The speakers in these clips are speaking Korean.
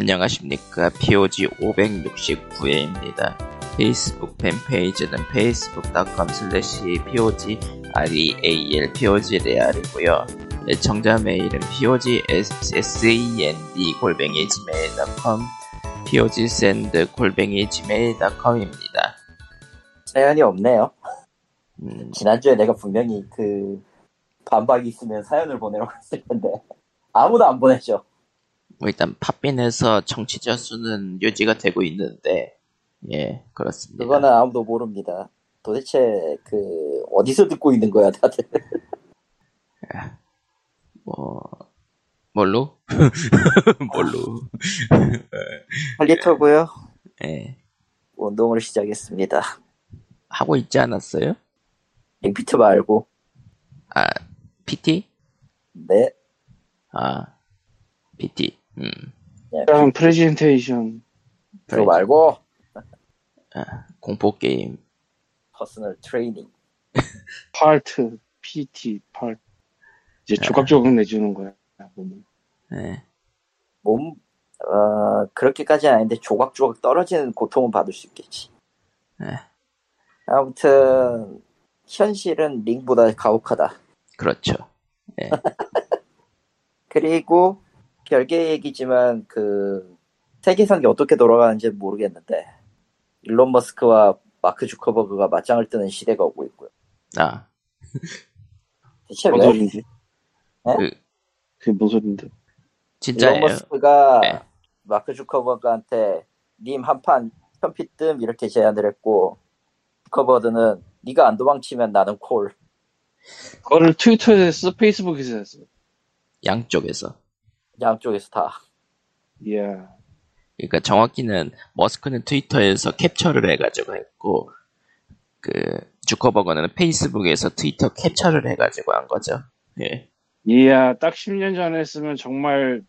안녕하십니까. POG 569회입니다. 페이스북 팬페이지는 facebook.com slash POG REAL POG 레알이고요. 애청자 메일은 POG SEND 골뱅이 gmail.com POG send 골뱅이 gmail.com입니다. 사연이 없네요. 음, 지난주에 내가 분명히 그 반박이 있으면 사연을 보내라고 했을 텐데 아무도 안 보내죠. 뭐 일단 팟빈에서 청취자 수는 유지가 되고 있는데 예 그렇습니다. 그거는 아무도 모릅니다. 도대체 그 어디서 듣고 있는 거야 다들. 뭐 뭘로 뭘로 할리터고요. 예 운동을 시작했습니다. 하고 있지 않았어요? 링피트 말고 아 PT 네. 아 PT 음 그냥 프레젠테이션 그거 말고 공포 게임 personal training. 파트 PT 파트 이제 조각조각 내주는 거야 몸을. 예몸 어, 그렇게까지는 아닌데 조각조각 떨어지는 고통은 받을 수 있겠지. 예, 아무튼 현실은 링보다 가혹하다. 그렇죠. 예 그리고 별개 얘기지만 그 세계선이 어떻게 돌아가는지 모르겠는데 일론 머스크와 마크 주커버그가 맞짱을 뜨는 시대가 오고 있고요. 아 대체 뭔왜 소린지? 그, 그게 뭔 소린데? 일론 진짜예요. 머스크가 네. 마크 주커버그한테 님 한판 편피 뜸 이렇게 제안을 했고 주커버그는 네가 안 도망치면 나는 콜. 그거를 트위터에서 했어? 페이스북에서 했어? 양쪽에서. 양쪽에서 다. 이야 그러니까 정확히는 머스크는 트위터에서 캡처를 해가지고 했고 그 주커버거는 페이스북에서 트위터 capture를 해가지고 한 거죠. 예. 이야 딱 10년 전에 했으면 정말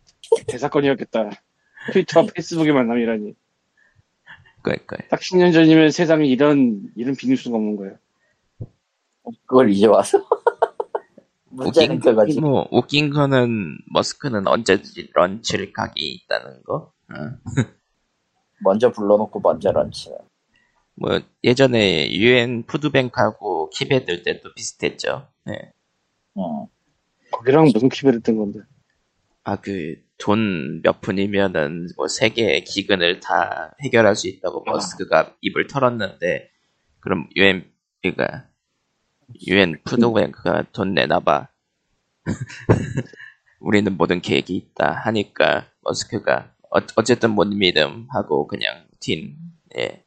대사건이었겠다 트위터와 페이스북의 만남이라니 그러니까 딱 10년 전이면 세상에 이런 이런 비밀수가 없는 거야 그걸 이제 와서. 문제는 웃긴, 그거지. 뭐 웃긴 거는 머스크는 언제든지 런치를 각이 있다는 거. 어. 먼저 불러놓고 먼저 런치는. 뭐 예전에 유엔 푸드뱅크하고 키베들 때도 비슷했죠. 예. 음. 거기랑 무슨 키베를 뜬 건데 아 그 돈 몇 푼이면은 뭐 세계의 기근을 다 해결할 수 있다고 아. 머스크가 입을 털었는데 그럼 유엔 그니까 유엔 푸드뱅크가 돈 내놔봐. 우리는 모든 계획이 있다 하니까 머스크가 어, 어쨌든 못 믿음 하고 그냥 튄. 예.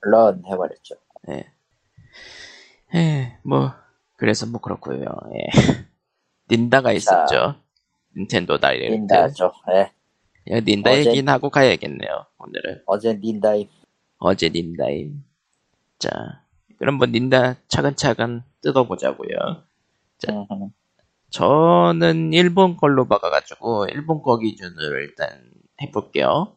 런 해버렸죠. 예. 예, 뭐, 그래서 뭐 그렇고요 예. 닌다가 있었죠. 닌텐도 다이렉트. 닌다죠. 예. 야, 닌다 어제- 얘기는 하고 가야겠네요, 오늘은. 어제 닌다이 어제 닌다임. 자, 그럼 뭐 닌다 차근차근 뜯어보자고요 자. 음, 저는 일본 걸로 박아가지고, 일본 거 기준으로 일단 해볼게요.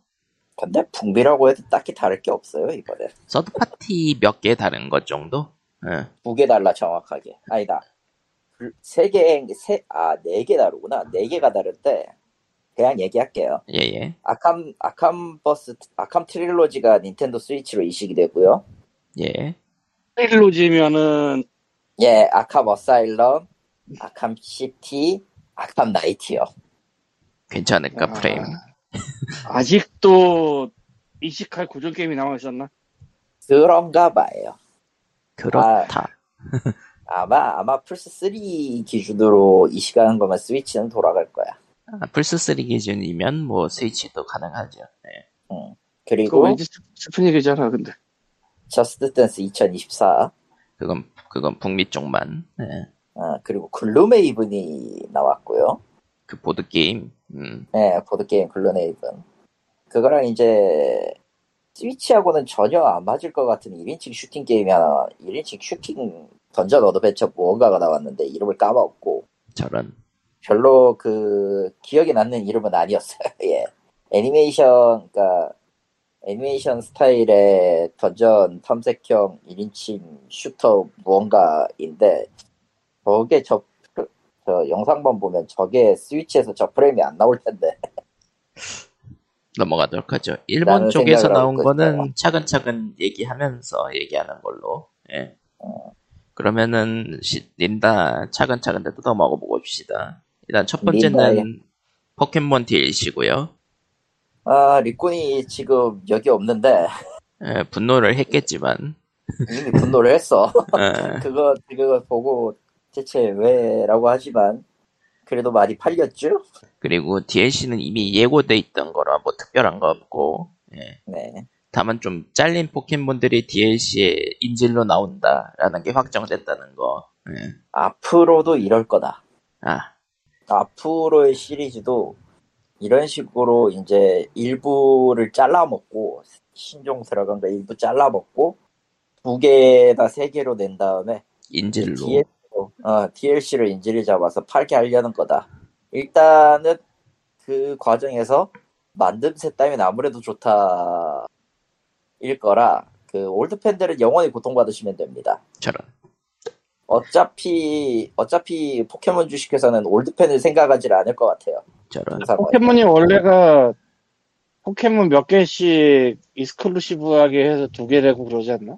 근데 북미라고 해도 딱히 다를 게 없어요 이번에 third party 몇 개 다른 것 정도? 예. 두개 달라 정확하게 아니다 세 개 세 아 네 개 다르구나 네 개가 다른데 그냥 얘기할게요 예, 예. Arkham Arkhamverse Arkham Trilogy가 닌텐도 스위치로 이식이 되고요 예. trilogy면은 예 Arkham Asylum Arkham City Arkham Knight요 괜찮을까, 아, 프레임? 아직도 이식할 고전 게임이 남아 있었나? 그런가 봐요 그렇다. 아 마 아마 플스 3 기준으로 이식하는 거면 스위치는 돌아갈 거야 아, 플스 3 기준이면 뭐 스위치도 가능하죠. 네. 응. 그거 그리고 왠지 슬- 슬픈 얘기잖아 근데 Just Dance 2024 그건 그건 북미 쪽만. 네. 아, 그리고 Gloomhaven이 나왔고요. 그 보드 게임. 음. 네, 보드게임 Gloomhaven. 그거랑 이제 스위치하고는 전혀 안 맞을 것 같은 1인칭 슈팅 게임이 하나, 1인칭 슈팅 dungeon adventure 무언가가 나왔는데 이름을 까먹었고 저런. 별로 그 기억에 남는 이름은 아니었어요. 예. 애니메이션, 그니까 애니메이션 스타일의 던전 탐색형 1인칭 슈터 무언가인데 저게 저, 저 영상만 보면 저게 스위치에서 저 프레임이 안 나올 텐데 넘어가도록 하죠. 일본 쪽에서 나온 거는 있어요. 차근차근 얘기하면서 얘기하는 걸로. 예. 어. 그러면은 시- 린다 차근차근 뜯어 먹어보고 봅시다. 일단 첫 번째는 린다의- 포켓몬 DLC고요. 아 리꾼이 지금 여기 없는데 예, 분노를 했겠지만 이미 분노를 했어. 예, 그거 그거 보고 대체 왜 라고 하지만 그래도 많이 팔렸죠? 그리고 DLC는 이미 예고돼 있던 거라 뭐 특별한 거 없고 예. 네. 다만 좀 잘린 포켓몬들이 DLC에 인질로 나온다라는 게 확정됐다는 거. 예. 앞으로도 이럴 거다. 아, 앞으로의 시리즈도 이런 식으로 이제 일부를 잘라먹고 신종 들어간 거 일부 잘라먹고 두 개나 세 개로 낸 다음에 인질로. DLC로, 어, DLC를 인질을 잡아서 팔게 하려는 거다. 일단은 그 과정에서 만듦새 따윈 아무래도 좋다 일 거라 그 올드 팬들은 영원히 고통받으시면 됩니다. 저런. 어차피 어차피 포켓몬 주식회사는 올드 팬을 생각하지 않을 것 같아요. 저런. 포켓몬이 원래가 포켓몬 몇 개씩 익스클루시브하게 해서 두 개 되고 그러지 않나?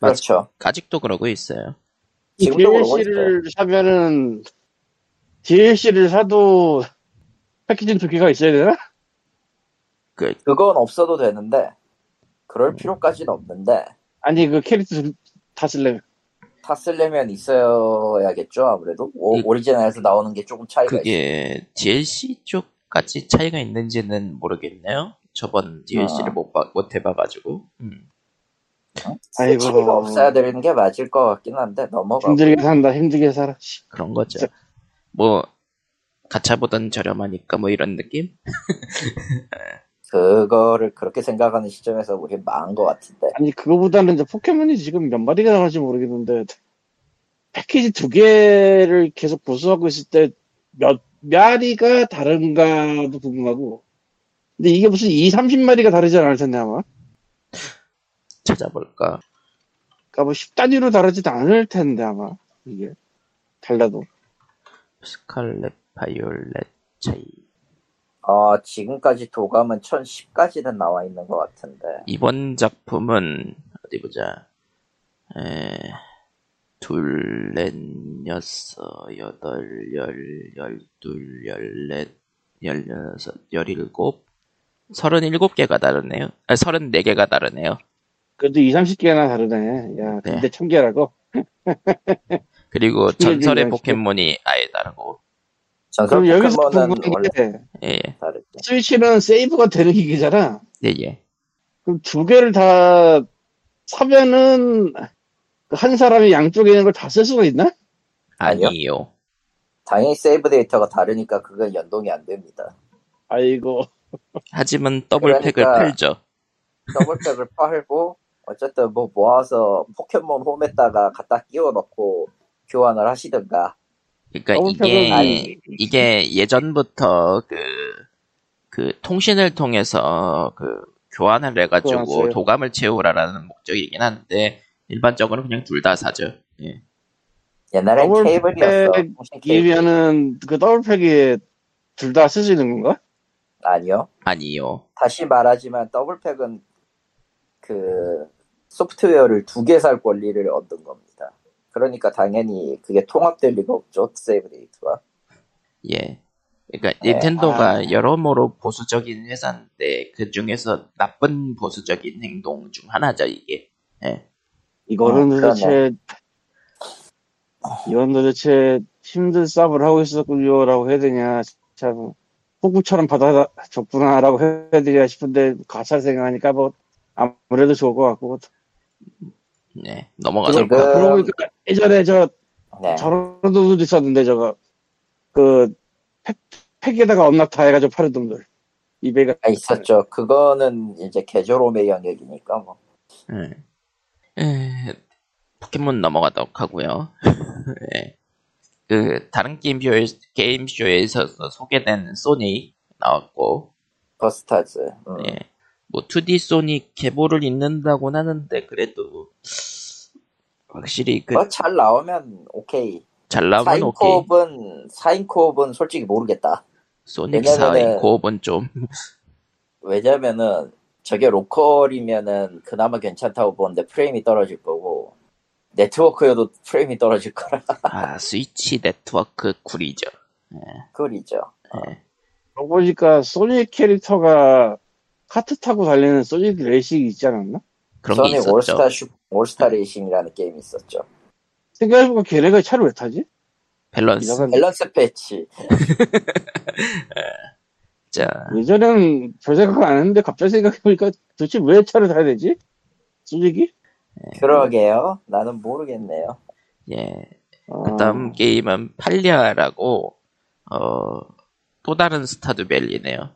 그렇죠. 아직도 그러고 있어요. DLC를 사면은 DLC를 사도 패키지 두 개가 있어야 되나? 그, 그건 없어도 되는데 그럴 필요까지는 없는데 아니 그 캐릭터 두- 다 쓸래. 다 쓰려면 있어야겠죠 아무래도 오, 이- 오리지널에서 나오는 게 조금 차이가 있어요. 그게 DLC 쪽까지 차이가 있는지는 모르겠네요. 저번 DLC를 아. 못, 봐, 못 해봐가지고. 음. 아이고. 차이가 없어야 되는 게 맞을 것 같긴 한데 넘어가고 힘들게 산다. 힘들게 살아. 씨. 그런 거죠. 진짜. 뭐, 가차보단 저렴하니까 뭐 이런 느낌? 그거를 그렇게 생각하는 시점에서 우리 망한 것 같은데. 아니 그거보다는 이제 포켓몬이 지금 몇 마리가 나갈지 모르겠는데 패키지 두 개를 계속 보수하고 있을 때 몇 마리가 다른가도 궁금하고. 근데 이게 무슨 2, 30마리가 다르지 않을 텐데 아마? 찾아볼까? 그러니까 뭐 10단위로 다르지도 않을 텐데 아마. 이게 달라도. 스칼렛 바이올렛 차이. 어, 지금까지 도감은 1010까지는 나와 있는 것 같은데 이번 작품은, 어디 보자. 에, 둘, 넷, 여섯, 여덟, 열, 열둘, 열넷, 열여섯, 열일곱, 서른일곱 개가 다르네요. 아, 서른네 개가 다르네요. 그래도 2, 30개나 다르네 야 근데 네. 천 개라고 그리고 신기하지, 전설의 포켓몬이 아예 다르고, 그럼 여기서 궁금한 원래 게 예, 다르죠 스위치는 세이브가 되는 기계잖아 예, 예. 그럼 두 개를 다 사면은 그한 사람이 양쪽에 있는 걸 다 쓸 수가 있나? 아니요. 아니요. 당연히 세이브 데이터가 다르니까 그건 연동이 안 됩니다 아이고 하지만 더블팩을 그러니까- 팔죠. 더블팩을 팔고 어쨌든 뭐 모아서 포켓몬 홈에다가 갖다 끼워 넣고 교환을 하시든가 그러니까 이게. 이게 예전부터 그, 그 통신을 통해서 그 교환을 해가지고 교환하세요. 도감을 채우라라는 목적이긴 한데 일반적으로 그냥 둘 다 사죠. 예. 옛날엔 케이블이었어 이면은 그 더블팩이 둘다 있는 건가? 아니요 아니요. 다시 말하지만 더블팩은 그 소프트웨어를 두 개 살 권리를 얻은 겁니다 그러니까 당연히 그게 통합될 리가 없죠 세이브 데이터가 예. 그러니까 네, 닌텐도가 아. 여러모로 보수적인 회사인데 그 중에서 나쁜 보수적인 행동 중 하나죠 이게. 예. 이거는 아, 도대체 이건 도대체 힘든 싸움을 하고 있었군요라고 해야 되냐 참 호구처럼 받아줬구나라고 해야 되냐 싶은데 가사 생각하니까 뭐 아무래도 좋을 것 같고 네. 넘어가도록 지금- 하고. 그러고 보니까 예전에 저 네. 저런 놈들도 있었는데 저거 그 팩, 팩에다가 다 해가지고 파는 놈들 이베가 아, 있었죠 그거는 이제 개조롬의 영역이니까 뭐 예. 에, 포켓몬 넘어가도록 하고요. 예. 그 다른 게임쇼에, 게임쇼에서 소개된 소닉 나왔고, 버스타즈 음. 예. 뭐 2D 소닉 계보를 잇는다고는 하는데 그래도 확실히 그뭐잘 나오면 오케이 잘 나오면 오케이. 사인코업은 사인코업은 솔직히 모르겠다 소닉 왜냐면은- 4인 코업은 좀 왜냐면은 저게 로컬이면은 그나마 괜찮다고 보는데 프레임이 떨어질 거고 네트워크여도 프레임이 떨어질 거라 아, 스위치 네트워크 쿨이죠. 꿀이죠. 예. 그러고 보니까 소닉 캐릭터가 카트 타고 달리는 소닉 레이싱이 있지 않았나? 그런 게 있었죠. 올스타 슈 올스타 레이싱이라는 게임이 있었죠. 생각해보니까 걔네가 차를 왜 타지? 밸런스. 이상한 밸런스 패치. 자, 예전에는 별 생각 안 했는데 갑자기 생각해보니까 도대체 왜 차를 타야 되지? 소닉이? 그러게요. 나는 모르겠네요. 예. 아, 그다음 게임은 Palia라고 어, 또 다른 Stardew Valley네요.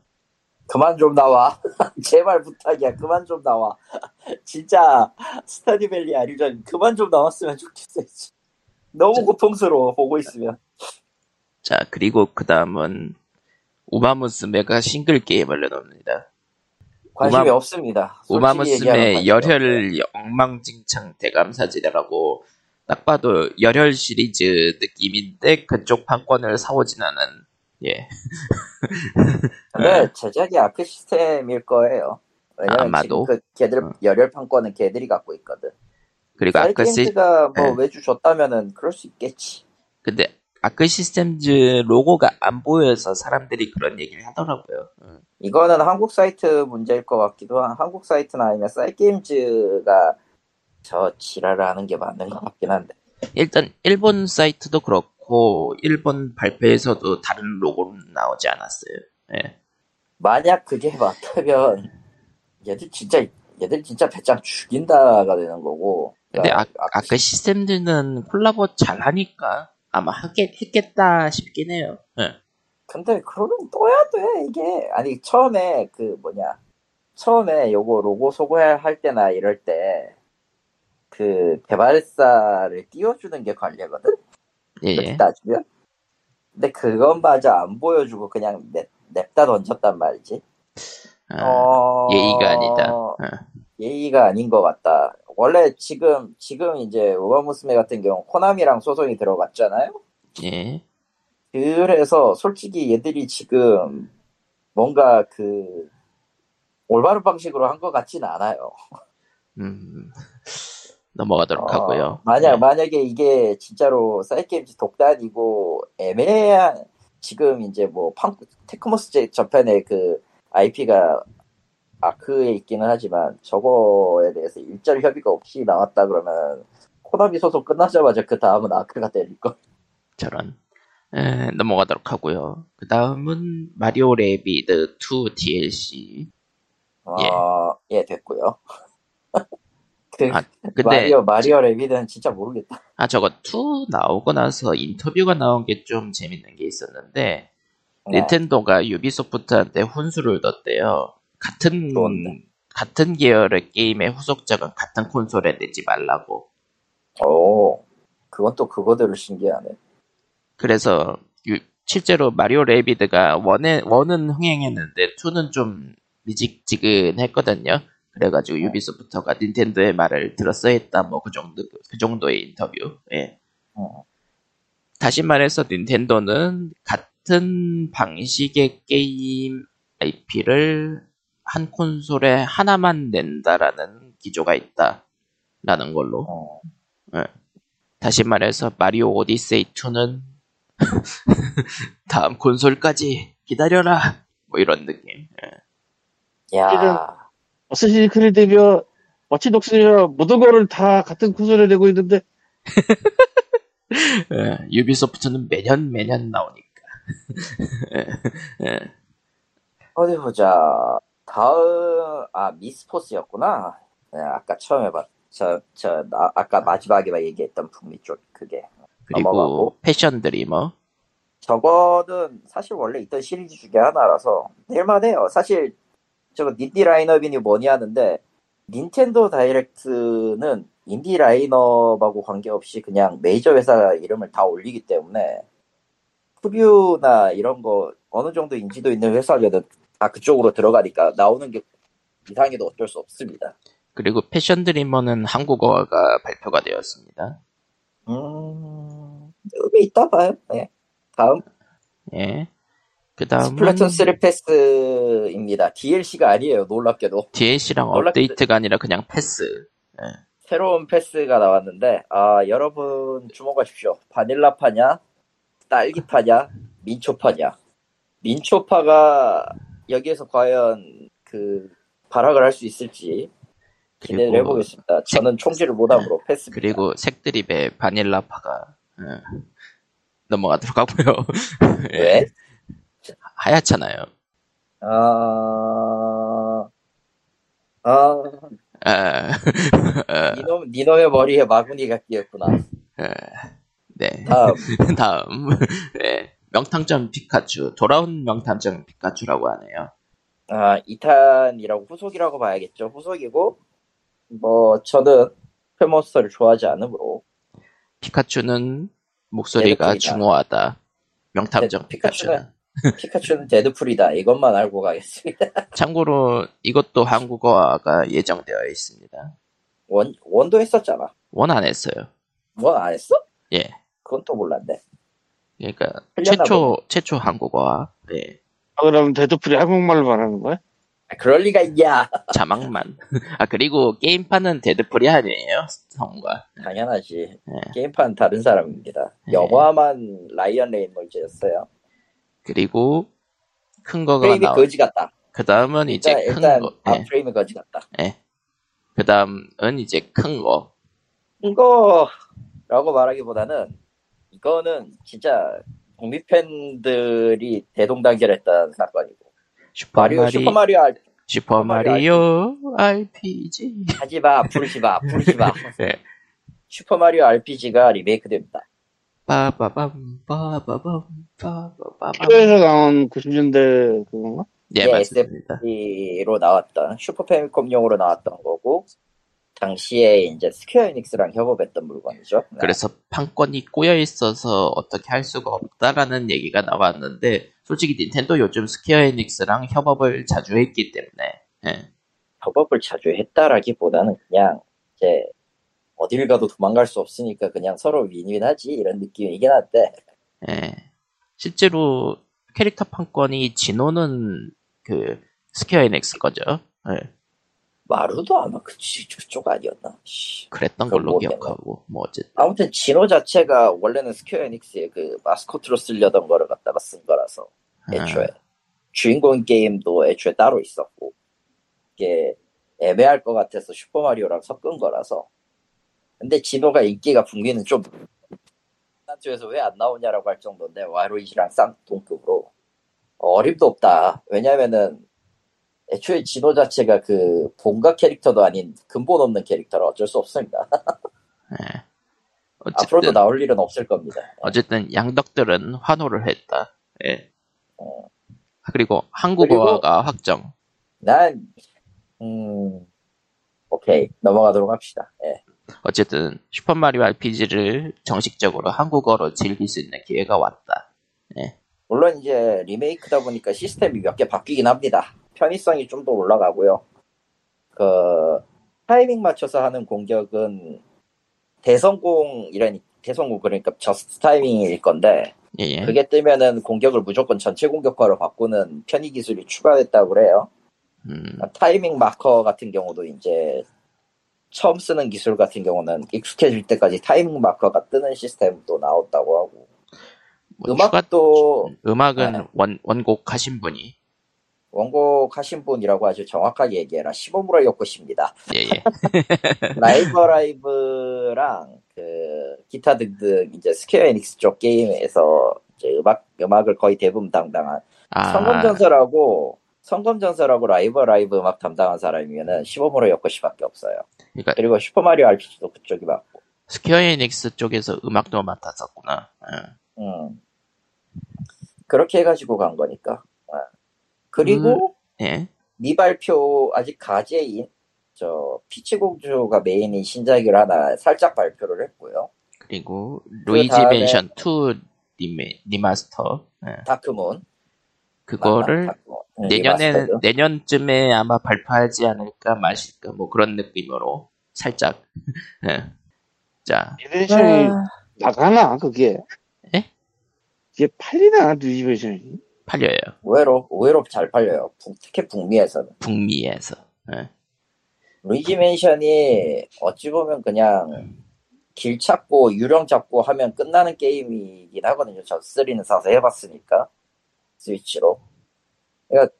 그만 좀 나와. 제발 부탁이야. 그만 좀 나와. 진짜 Stardew Valley 아류작 그만 좀 나왔으면 좋겠어. 씨. 너무 고통스러워 보고 있으면. 자, 그리고 그 다음은 우마무스메가 싱글 게임을 내놓습니다. 관심이 우마- 없습니다. 우마무스메 열혈 엉망진창 대감사제라고 딱 봐도 열혈 시리즈 느낌인데 그쪽 판권을 사오진 않은 예 근데 제작이 Arc System일 거예요. 왜냐면 아마도. 지금 그 걔들 어. 열혈 판권은 걔들이 갖고 있거든. 그리고 Arc 시 사이게임즈가 뭐 예. 외주 줬다면은 그럴 수 있겠지. 근데 Arc Systems 로고가 안 보여서 사람들이 그런 얘기를 하더라고요. 음. 이거는 한국 사이트 문제일 것 같기도 한 한국 사이트나 아니면 사이게임즈가 저 지랄을 하는 게 맞는 것 같긴 한데 일단 일본 사이트도 그렇고 일본 발표에서도 다른 로고는 나오지 않았어요. 예. 만약 그게 맞다면 얘들 진짜 얘들 진짜 배짱 죽인다가 되는 거고 근데 아, 그러니까 아크 시스템즈는 콜라보 잘하니까 아마 하겠, 했겠다 싶긴 해요. 예. 근데 그러면 또 해야 돼 이게 아니 처음에 그 뭐냐 처음에 요거 로고 소개할 때나 이럴 때 그 개발사를 띄워주는 게 관례거든 예, 예. 따지면 근데 그건마저 안 보여주고 그냥 냅, 냅다 던졌단 말이지 아, 어... 예의가 아니다. 어. 예의가 아닌 것 같다. 원래 지금, 지금 이제 우마무스메 같은 경우 코나미랑 소송이 들어갔잖아요? 예. 그래서 솔직히 얘들이 지금 뭔가 그 올바른 방식으로 한 것 같진 않아요. 음, 넘어가도록 어, 하고요. 만약, 예. 만약에 이게 진짜로 사이게임즈 독단이고 애매한 지금 이제 뭐 팡, 테크노스 재- 재팬의 그 IP가 아크에 있기는 하지만 저거에 대해서 일절 협의가 없이 나왔다 그러면 코나미 소송 끝나자마자 그 다음은 아크가 때릴 거. 저런. 에, 넘어가도록 하고요. 그 다음은 마리오 Rabbids 2 DLC. 어, 예, 됐고요. 그 아, 근데 마리오 마리오 Rabbids는 진짜 모르겠다. 아 저거 2 나오고 나서 인터뷰가 나온 게 좀 재밌는 게 있었는데 네. 닌텐도가 유비소프트한테 훈수를 뒀대요. 같은 좋은데. 같은 계열의 게임의 후속작은 같은 콘솔에 내지 말라고. 오, 그건 또 그거대로 신기하네. 그래서 유- 실제로 마리오 래비드가 one에 one은 흥행했는데 2는 좀 미적지근했거든요. 그래가지고 유비소프트가 닌텐도의 말을 들었어야 했다 뭐 그 정도 그 정도의 인터뷰. 예. 어. 다시 말해서 닌텐도는 같은 방식의 게임 IP를 한 콘솔에 하나만 낸다라는 기조가 있다라는 걸로. 어. 다시 말해서 마리오 오디세이 2는 다음 콘솔까지 기다려라 뭐 이런 느낌 예. 야, 어쌔신 크리드며 워치독스며 모든 거를 다 같은 콘솔에 내고 있는데 예, 유비소프트는 매년 매년 나오니까 예, 예. 어디 보자. 다음, 아, 미스포스였구나. 네, 아까 처음에 봤, 저, 저, 나, 아까 마지막에 막 얘기했던 북미 쪽, 그게. 그리고 넘어가고. 패션 드리머 저거는 사실 원래 있던 시리즈 중에 하나라서, 낼만해요. 사실, 저거 닌디 라인업이니 뭐니 하는데, 닌텐도 다이렉트는 인디 라인업하고 관계없이 그냥 메이저 회사 이름을 다 올리기 때문에, 프뷰나 이런 거 어느 정도 인지도 있는 회사들은 다 그쪽으로 들어가니까 나오는 게 이상해도 어쩔 수 없습니다. 그리고 패션 드리머는 한국어가 발표가 되었습니다 음, 의미 있다 봐요. 네. 다음. 예. 그 다음은 스플래툰 3 패스입니다. DLC가 아니에요. 놀랍게도 DLC랑 놀랍게도- 업데이트가 아니라 그냥 패스. 새로운 패스가 나왔는데 아 여러분 주목하십시오. 바닐라파냐, 딸기파냐, 민초파냐. 민초파가 여기에서 과연 그 발악을 할 수 있을지 기대를 해보겠습니다. 저는 총질을 못함으로 패스. 그리고 색드립의 바닐라파가 예, 넘어가도록 하고요. 예, 왜? 하얗잖아요. 아, 아, 아, 어, 니놈, 니놈의 머리에 마구니가 끼었구나. 네. 다음, 다음 네. 명탐정 피카츄 돌아온 명탐정 피카츄라고 하네요. 아, 2탄이라고 후속이라고 봐야겠죠. 후속이고, 뭐, 저는 펠몬스터를 좋아하지 않으므로, 피카츄는 목소리가. 중후하다. 명탐정 네, 피카츄는. 피카츄는 데드풀이다. 이것만 알고 가겠습니다. 참고로 이것도 한국어가 예정되어 있습니다. one, one도 했었잖아. one 안 했어요. one 안 했어? 예. 그건 또 몰랐네. 그러니까 최초 최초 한국어화 예. 아, 그럼 데드풀이 한국말로 말하는 거야? 아, 그럴 리가 있냐. 자막만. 아 그리고 게임판은 데드풀이 아니에요. 성과. 당연하지. 네. 게임판 다른 사람입니다. 네. 영화만 라이언 레이놀즈였어요. 그리고 큰 거가 나와. 거지 같다. 그 다음은 이제 일단, 큰 일단 거. 아, 예. 프레임이 거지 같다. 예. 그 다음은 이제 큰 거. 이거라고 말하기보다는 이거는 진짜 국민 팬들이 대동단결했던 사건이고 슈퍼 마리오 마리 슈퍼 마리오 알- 슈퍼 마리오 RPG. 하지 마 부르지 마 부르지 마 예. 슈퍼 마리오 RPG가 리메이크됩니다. 빠바밤 빠바밤 빠바밤. 학교에서 나온 90년대 그건가? 예, 예, 맞습니다. 로 나왔던 슈퍼 패미컴용으로 나왔던 거고 당시에 이제 스퀘어 에닉스랑 협업했던 물건이죠. 네. 그래서 판권이 꼬여 있어서 어떻게 할 수가 없다라는 얘기가 나왔는데 솔직히 닌텐도 요즘 스퀘어 에닉스랑 협업을 자주 했기 때문에 예. 협업을 자주 했다라기보다는 그냥 이제 어딜 가도 도망갈 수 없으니까 그냥 서로 윈윈하지 이런 느낌이긴 한데 예. 실제로 캐릭터 판권이 지노는 그 스퀘어 에닉스 거죠. 예. 말로도 아마 그치 저쪽 아니었나 씨. 그랬던 걸로 모르겠네. 기억하고 뭐 어쨌든 아무튼 지노 자체가 원래는 스퀘어 에닉스의 그 마스코트로 쓰려던 거를 갖다가 쓴 거라서 애초에 아, 주인공 게임도 애초에 따로 있었고 이게 애매할 것 같아서 슈퍼마리오랑 섞은 거라서 근데 진호가 인기가 붕괴는 좀 난투에서 왜 안 나오냐라고 할 정도인데 와로이지랑 쌍동급으로 어림도 없다 왜냐면은 애초에 진호 자체가 그 본가 캐릭터도 아닌 근본 없는 캐릭터라 어쩔 수 없습니다 예. 앞으로도 어쨌든 나올 일은 없을 겁니다 어쨌든 양덕들은 환호를 했다. 예. 어. 그리고 한국어가 확정. 난, 음, 오케이. 넘어가도록 합시다. 예. 어쨌든 슈퍼마리오 RPG를 정식적으로 한국어로 즐길 수 있는 기회가 왔다. 물론 이제 리메이크다 보니까 시스템이 몇 개 바뀌긴 합니다. 편의성이 좀 더 올라가고요. 그, 타이밍 맞춰서 하는 공격은 대성공이라니, 대성공 그러니까 just 타이밍일 건데, 예, 예. 그게 뜨면은 공격을 무조건 전체 공격화로 바꾸는 편의 기술이 추가됐다고 그래요. 음, 타이밍 마커 같은 경우도 이제 처음 쓰는 기술 같은 경우는 익숙해질 때까지 타이밍 마커가 뜨는 시스템도 나왔다고 하고 뭐 음악도 음악은 네. 원, 원곡 하신 분이 원곡 하신 분이라고 아주 정확하게 얘기해라 시모무라 요코 씨입니다. 예, 예. 라이브 라이브랑 그 기타 등등 이제 스퀘어 에닉스 쪽 게임에서 이제 음악 음악을 거의 대부분 담당한 아, 성검전설하고 성검전설하고 라이브 라이브 음악 담당한 사람이면은 시모무라 요코 씨밖에 없어요. 그러니까 그리고 슈퍼마리오 RPG도 그쪽이 맞고. 스퀘어 에닉스 쪽에서 음악도 맡았었구나. 예. 음. 그렇게 해가지고 간 거니까. 아. 그리고 예. 미발표 아직 가제인 저 피치공주가 메인인 신작을 하나 살짝 발표를 했고요. 그리고 루이지 다음에- 맨션 2 리메, 리마스터 예. 다크문 그거를? 다크문. 응, 내년에. 내년쯤에 아마 발표하지 않을까 마실까 뭐 그런 느낌으로 살짝 예. 자 루이지 맨션이 아, 나가나 그게? 예? 이게 팔리나 루이지 맨션이? 팔려요. 의외로 의외로 잘 팔려요. 북- 특히 북미에서는. 북미에서. 예. 루이지 맨션이 어찌 보면 그냥 길 찾고 유령 잡고 하면 끝나는 게임이긴 하거든요. 저 3는 사서 해봤으니까 스위치로. 그러니까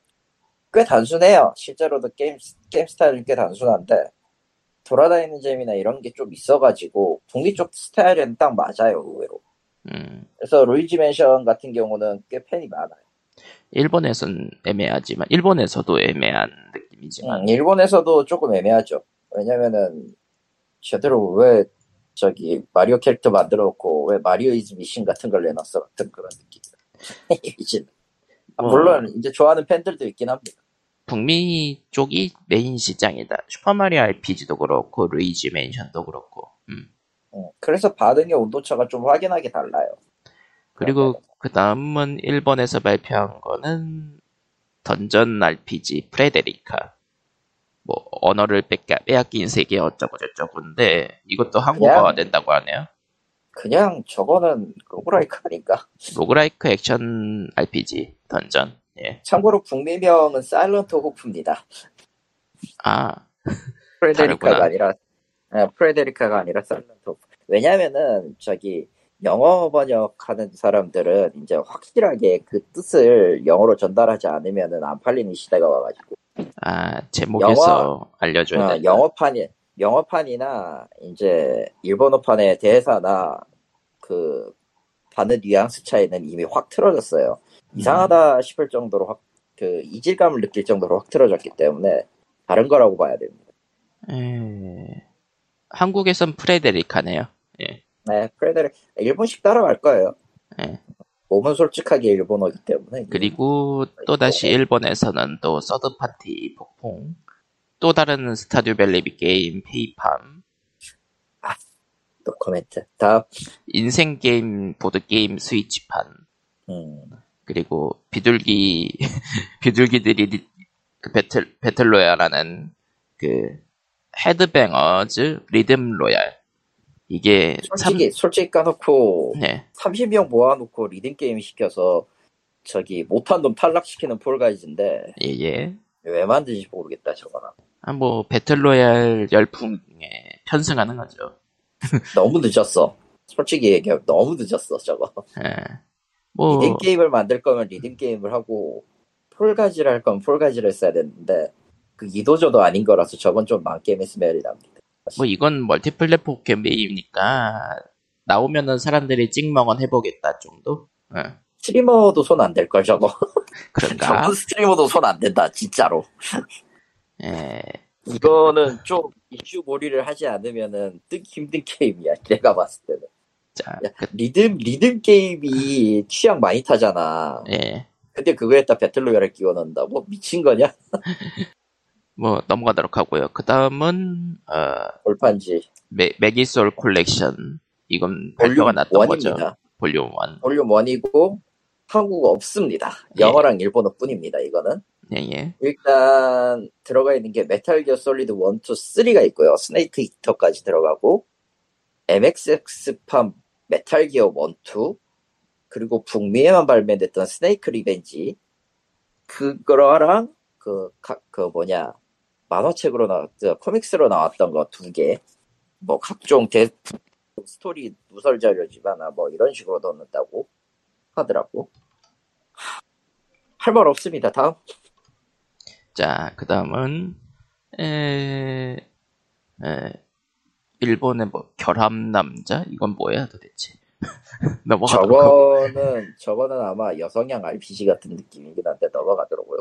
꽤 단순해요. 실제로도 게임 게임 스타일은 꽤 단순한데 돌아다니는 재미나 이런 게 좀 있어가지고 북미 쪽 스타일은 딱 맞아요 의외로. 음. 그래서 루이지 맨션 같은 경우는 꽤 팬이 많아요. 일본에선 애매하지만 일본에서도 애매한 느낌이지만 음, 일본에서도 조금 애매하죠. 왜냐면은 제대로 왜 저기 마리오 캐릭터 만들어 놓고 왜 Mario Is Missing 같은 걸 내놨어 같은 그런 느낌. 이제 아, 어. 물론 이제 좋아하는 팬들도 있긴 합니다. 북미 쪽이 메인 시장이다. 슈퍼마리오 RPG도 그렇고 루이지 맨션도 그렇고. 음. 음, 그래서 반응의 온도차가 좀 확연하게 달라요. 그리고 그 다음은 일본에서 발표한 거는 던전 RPG 프레데리카. 뭐 언어를 빼앗긴 세계 어쩌고 저쩌고인데 이것도 한국어가 된다고 하네요. 그냥 저거는 로그라이크 아닌가? 로그라이크 액션 RPG 던전. 예. 참고로 북미명은 사일런트 호프입니다. 아 프레데리카가. 아니라 아, 프레데리카가 아니라 사일런트 호프. 왜냐면은 저기 영어 번역하는 사람들은 이제 확실하게 그 뜻을 영어로 전달하지 않으면은 안 팔리는 시대가 와가지고 아, 제목에서 알려줘야 어, 된다. 영어판이 영어판이나 이제 일본어판의 대사나 그 받는 뉘앙스 차이는 이미 확 틀어졌어요. 이상하다 싶을 정도로 확 그 이질감을 느낄 정도로 확 틀어졌기 때문에 다른 거라고 봐야 됩니다. 에... 한국에선 프레데리카네요. 예. 네, 프레데릭 일본식 따라갈 거예요. 예. 몸은 솔직하게 일본어기 때문에 그리고 또 다시 일본에서는 또 서드 파티 폭풍, 또 다른 스타듀 밸리 게임 페이 팜, 또 코멘트. 다음 인생 게임 보드 게임 스위치판, 음, 그리고 비둘기 비둘기들이 리- 그 배틀 배틀 로얄하는 그 헤드뱅어즈 리듬 로얄. 이게 솔직히 솔직히 까놓고 삼, 네 30명 모아놓고 리듬 게임 시켜서 저기 못한 놈 탈락시키는 폴가이즈인데 예 예. 왜 만든지 모르겠다 저거는. 아, 뭐 배틀 로얄 열풍에 편승하는 거죠. 너무 늦었어 솔직히 얘기하면 너무 늦었어 저거 예. 뭐 리듬 게임을 만들 거면 리듬 게임을 하고 폴가이즈를 할 거면 폴가이즈를 써야 되는데 그 이도저도 아닌 거라서 저건 좀 망게임의 smell이 납니다 뭐 이건 멀티플랫폼 게임이니까 나오면은 사람들이 찍먹은 해보겠다 정도? 예. 스트리머도 손안댈걸 저거 그런가? 전문 스트리머도 손안 댄다 진짜로 예. 이거는 좀 이슈 몰이를 하지 않으면은 뜨기 힘든 게임이야 내가 봤을 때는 자, 야, 리듬 리듬 게임이 취향 많이 타잖아. 예. 근데 그거에다 배틀로얄을 끼워 넣는다고 미친 거냐? 뭐 넘어가도록 하고요. 그 다음은 어, 골판지 메, 메기솔 콜렉션 이건 발표가 볼륨 났던 거죠. 1입니다. 볼륨 1. 볼륨 1이고 한국어 없습니다. 예. 영어랑 일본어 뿐입니다. 이거는 예, 예. 일단 들어가 있는 게 메탈 기어 솔리드 1, 2, 3가 있고요. 스네이크 이터까지 들어가고 MSX판 메탈 기어 1, 2 그리고 북미에만 발매됐던 스네이크 리벤지 그거랑 그, 각, 그 뭐냐 만화책으로 나왔, 코믹스로 나왔던 거 두 개 뭐 각종 대, 스토리 누설 자료지만 아, 뭐 이런 식으로 넣는다고 하더라고 할 말 없습니다. 다음 자, 그 다음은 일본의 뭐 결합남자 이건 뭐야 도대체? 넘어가도록. 저거는 저거는 아마 여성향 RPG 같은 느낌이긴 한데 넘어가더라고요.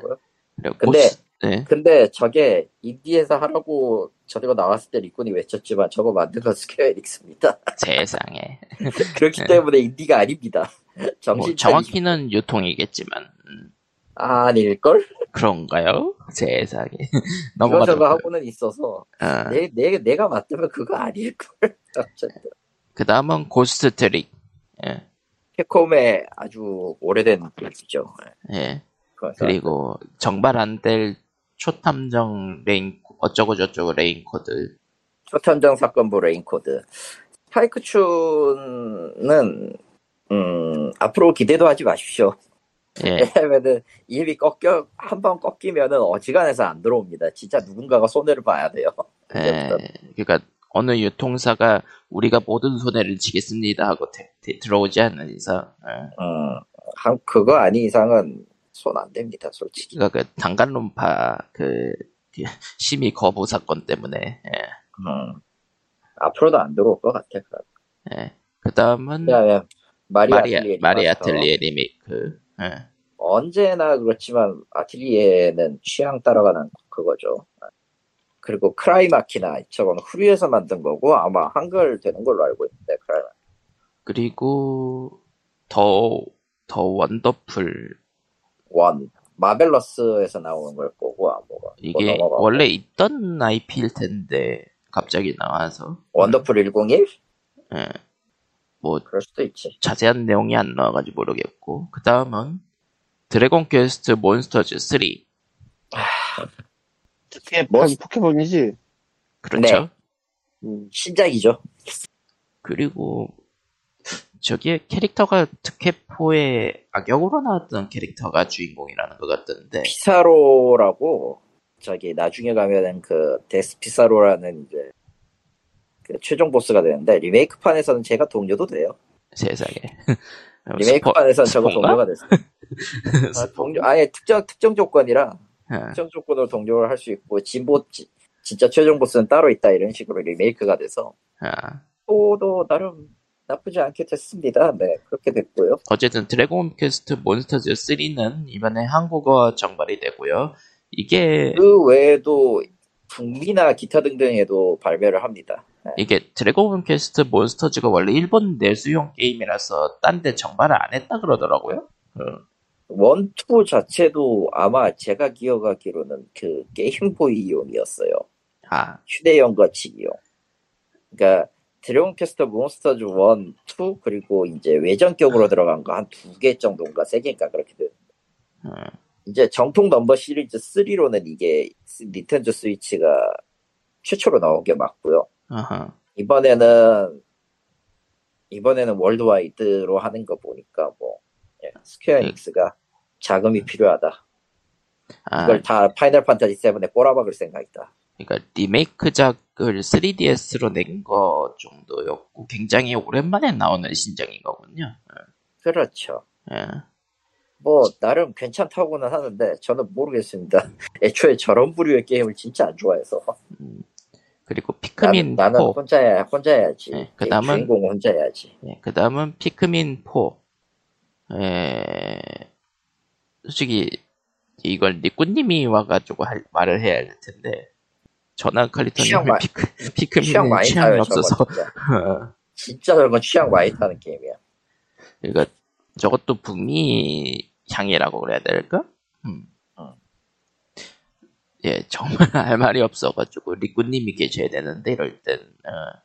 근데- 네. 근데 저게 인디에서 하라고 저거 나왔을 때 리꾼이 외쳤지만 저거 만든 건 스퀘어 에닉스입니다. 세상에. 그렇기 네. 때문에 인디가 아닙니다. 뭐 정신 차리시- 정확히는 유통이겠지만 음, 아닐걸? 그런가요? 세상에. 넘어가도록 저거 하고. 하고는 있어서 어, 내, 내, 내가 맞다면 그거 아닐걸? 그 다음은 고스트 트릭. 예, 캡콤의 아주 오래된 일이죠. 예. 그리고 정발 안 될 초탐정 레인 어쩌고 저쩌고 레인 코드. 초탐정 사건부 레인코드. 스파이크춘은, 음, 앞으로 기대도 하지 마십시오. 예, 왜냐면은 이미 꺾여 한 번 꺾이면은 어지간해서 안 들어옵니다. 진짜 누군가가 손해를 봐야 돼요. 예, 그러니까 어느 유통사가 우리가 모든 손해를 지겠습니다 하고 대- 대- 들어오지 않는 이상, 예. 음, 한 그거 아닌 이상은 손 안 댑니다, 솔직히. 그러니까 그 단간론파 그, 그 심의 거부 사건 때문에, 예, 음, 앞으로도 안 들어올 것 같아. 예. 그 다음은 왜냐면 마리 마리, 아틀리에 마리 리마스터. 아틀리에 리메이크, 예. 언제나 그렇지만 아틀리에는 취향 따라가는 그거죠. 그리고 크라이마키나 저거는 후류에서 만든 거고 아마 한글 되는 걸로 알고 있는데 크라이마. 그리고 더, 더 원더풀 원 마벨러스에서 나오는 걸 거고 아무가 이게. 원래 있던 IP일 텐데 갑자기 나와서 원더풀 101? 예. 뭐 그럴 수도 있지. 자세한 내용이 안 나와가지고 모르겠고 그 다음은 드래곤 퀘스트 몬스터즈 3 특히 뭐- 그렇죠 네. 음, 신작이죠. 그리고 저기에 캐릭터가 특혜포에 악역으로 나왔던 캐릭터가 주인공이라는 것 같던데 피사로라고 저기 나중에 가면은 그 데스 피사로라는 이제 그 최종 보스가 되는데 리메이크판에서는 제가 동료도 돼요. 세상에 리메이크판에서는 저거? 동료가 됐어요. 아, 동료 아예 특정 특정 조건이라 예. 특정 조건으로 동료를 할 수 있고 진보 지- 진짜 최종 보스는 따로 있다 이런 식으로 리메이크가 돼서 아, 또도 나름 나쁘지 않게 됐습니다. 네 그렇게 됐고요. 어쨌든 드래곤 퀘스트 몬스터즈 3는 이번에 한국어 정발이 되고요 이게 그 외에도 북미나 기타 등등에도 발매를 합니다. 네. 이게 드래곤 퀘스트 몬스터즈가 원래 일본 내수용 게임이라서 딴 데 정발을 안 했다 그러더라고요. 어, one, two 자체도 아마 제가 기억하기로는 그 게임보이용이었어요. 아, 휴대용 거치기용. 그러니까 드래곤 퀘스트 몬스터즈 1, 2 그리고 이제 외전격으로 들어간 거 한 두 개 정도인가 세 개인가 그렇게 돼. 음, 이제 정통 넘버 시리즈 3로는 이게 닌텐도 스위치가 최초로 나온 게 맞고요. 어허. 이번에는 이번에는 worldwide로 하는 거 보니까 뭐 예, 스퀘어 에닉스가 자금이 필요하다. 아, 이걸 다 파이널 판타지 7에 꼬라박을 생각이다. 그러니까 리메이크작을 3DS로 낸 거 정도였고 굉장히 오랜만에 나오는 신작인 거군요. 그렇죠. 예. 뭐 나름 괜찮다고는 하는데 저는 모르겠습니다. 애초에 저런 부류의 게임을 진짜 안 좋아해서 그리고 피크민 나는 4. 혼자야 혼자 해야지. 네, 그다음은- 주인공 혼자 해야지. 예, 그 다음은 피크민 4. 에, 솔직히, 이걸 니꾸님이 와가지고 할- 말을 해야 할 텐데, 칼리토님은 마- 피크, 피크민은 많이 취향이 없어서, 저거 진짜. 진짜 저건 취향 많이 타는 게임이야. 그러니까 저것도 북미 향이라고 그래야 될까? 음. 어. 예, 정말 할 말이 없어가지고, 리꾸님이 계셔야 되는데, 이럴 땐, 어.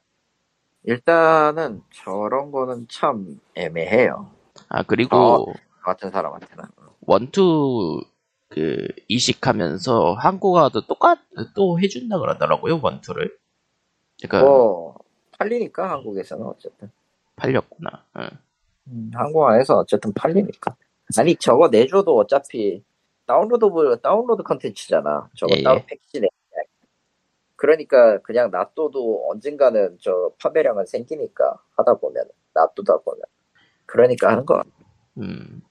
일단은 저런 거는 참 애매해요. 아, 그리고, 어. 같은 사람한테는. 원투 그 이식하면서 한국어도 똑같 또 해준다 그러더라고요 원투를 그러니까 뭐 팔리니까 한국에서는 어쨌든. 팔렸구나 응. 음, 한국 안에서 어쨌든 팔리니까. 아니 저거 내줘도 어차피 다운로드 다운로드 컨텐츠잖아. 저거 예, 예. 패키지 내. 그러니까 그냥 놔둬도 언젠가는 저 판매량은 생기니까 하다 보면 놔두다 보면. 그러니까 하는 거. 음,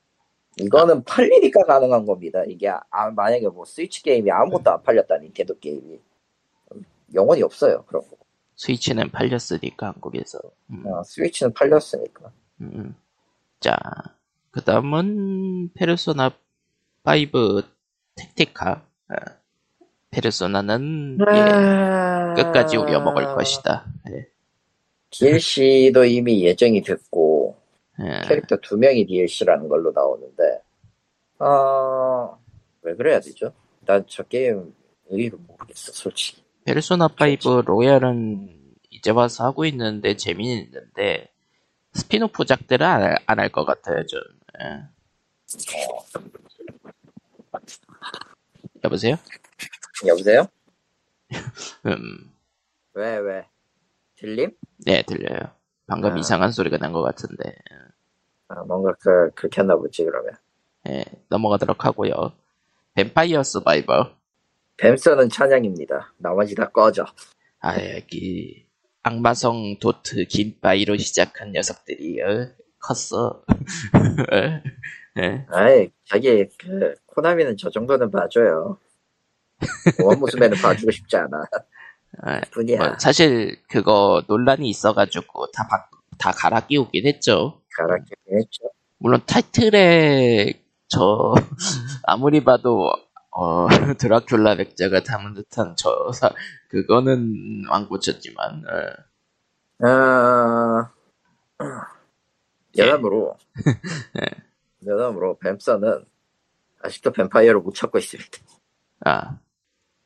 이거는 팔리니까 가능한 겁니다. 이게 아, 만약에 뭐 스위치 게임이 아무것도 안 팔렸다 닌텐도 게임이 음, 영원히 없어요. 그런 거. 스위치는 팔렸으니까 한국에서 음, 어, 스위치는 팔렸으니까. 음. 자 그 다음은 페르소나 5 택티카 어. 페르소나는 예, 끝까지 우려먹을 것이다 예. DLC도 이미 예정이 됐고 예. 캐릭터 두 명이 DLC라는 걸로 나오는데 아, 왜 그래야 되죠? 난 저 게임 의의를 모르겠어, 솔직히. 페르소나 5 로얄은 이제 와서 하고 있는데 재미는 있는데 스핀오프 작들은 안 할 것 같아요 좀 예. 여보세요? 여보세요? 음, 왜, 왜? 들림? 네 들려요 방금 아. 이상한 소리가 난 것 같은데 아, 뭔가 그, 긁혔나 보지, 그러면. 예, 넘어가도록 하고요. 뱀파이어 Survivor. 뱀서는 찬양입니다. 나머지 다 꺼져. 아, 여기 악마성 도트 긴바이로 시작한 녀석들이 어, 컸어. 예, 아이, 자기, 그, 코나미는 저 정도는 봐줘요. 원무스맨은 봐주고 싶지 않아. 아, 뿐이야. 뭐, 사실 그거 논란이 있어가지고 다, 바, 다 갈아 끼우긴 했죠. 가라키긴 했죠. 물론 타이틀에 저 아무리 봐도 어 드라큘라 백자가 담은 듯한 저 사, 그거는 안 고쳤지만 어, 아, 예. 여담으로, 여담으로, 뱀서는 아직도 뱀파이어를 못 찾고 있습니다. 아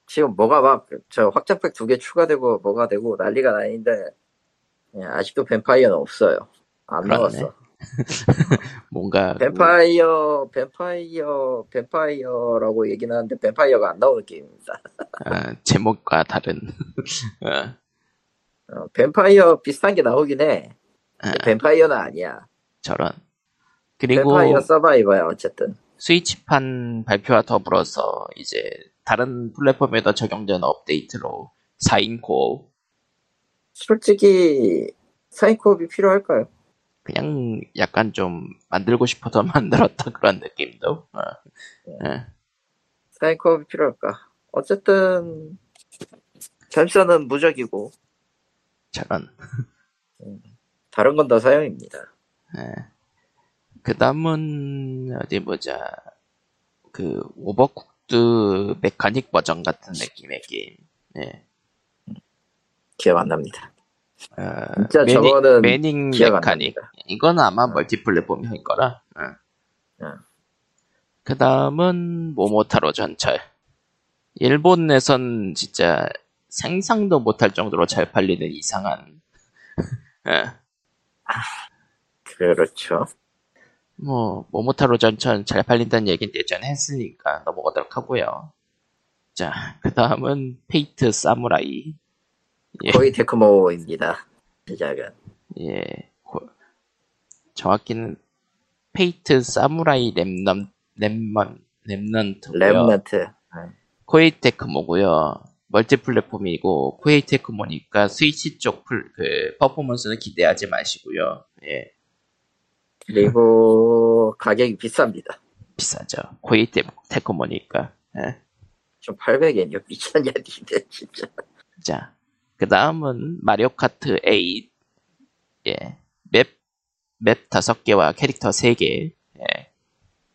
지금 뭐가 막, 저 확장팩 두 개 추가되고, 뭐가 되고, 난리가 나는데, 예, 아직도 뱀파이어는 없어요. 안 그러네. 나왔어. 뭔가 뱀파이어, 뱀파이어, 뱀파이어라고 얘기는 하는데, 뱀파이어가 안 나오는 게임입니다. 어, 제목과 다른 어, 어, 뱀파이어 비슷한 게 나오긴 해. 아, 뱀파이어는 아니야. 저런 그리고 서바이버야, 어쨌든. 스위치판 발표와 더불어서 이제 다른 플랫폼에도 적용되는 업데이트로 4인 코어 솔직히, 사이코업이 필요할까요? 그냥 약간 좀 만들고 싶어서 만들었다 그런 느낌도 어, 예. 사이코업이 필요할까? 어쨌든, 뱀서는 무적이고, 저런 다른 건 더 사용입니다. 그 다음은 어디 보자 그 Overcooked 메카닉 버전 같은 느낌의 게임 예. 기억 안 납니다. 어, 진짜 Manic, 저거는 Manic Mechanic. 이건 아마 멀티플랫폼일 거라 응. 그 다음은 모모타로 전철 일본에선 진짜 상상도 못할 정도로 잘 팔리는 이상한 예. 그렇죠. 뭐 모모타로 전철 잘 팔린다는 얘기는 예전에 했으니까 넘어가도록 하고요. 자, 그 다음은 Fate 사무라이. 예. 거의 테크모입니다. 시작은. 예, 고- 정확히는 Fate 사무라이 Rem- Rem- Remnant고요. Remnant. 코에이 테크모고요. 멀티 플랫폼이고 코에이 테크모니까 스위치 쪽 풀, 그 퍼포먼스는 기대하지 마시고요. 예, 그리고 가격이 비쌉니다. 비싸죠. 코에이 테- 테크모니까. 예. 좀 800엔이요. 미쳤냐, 니네, 진짜. 자, 그 다음은 마리오 카트 8. 예. 맵, 맵 5개와 캐릭터 3개. 예.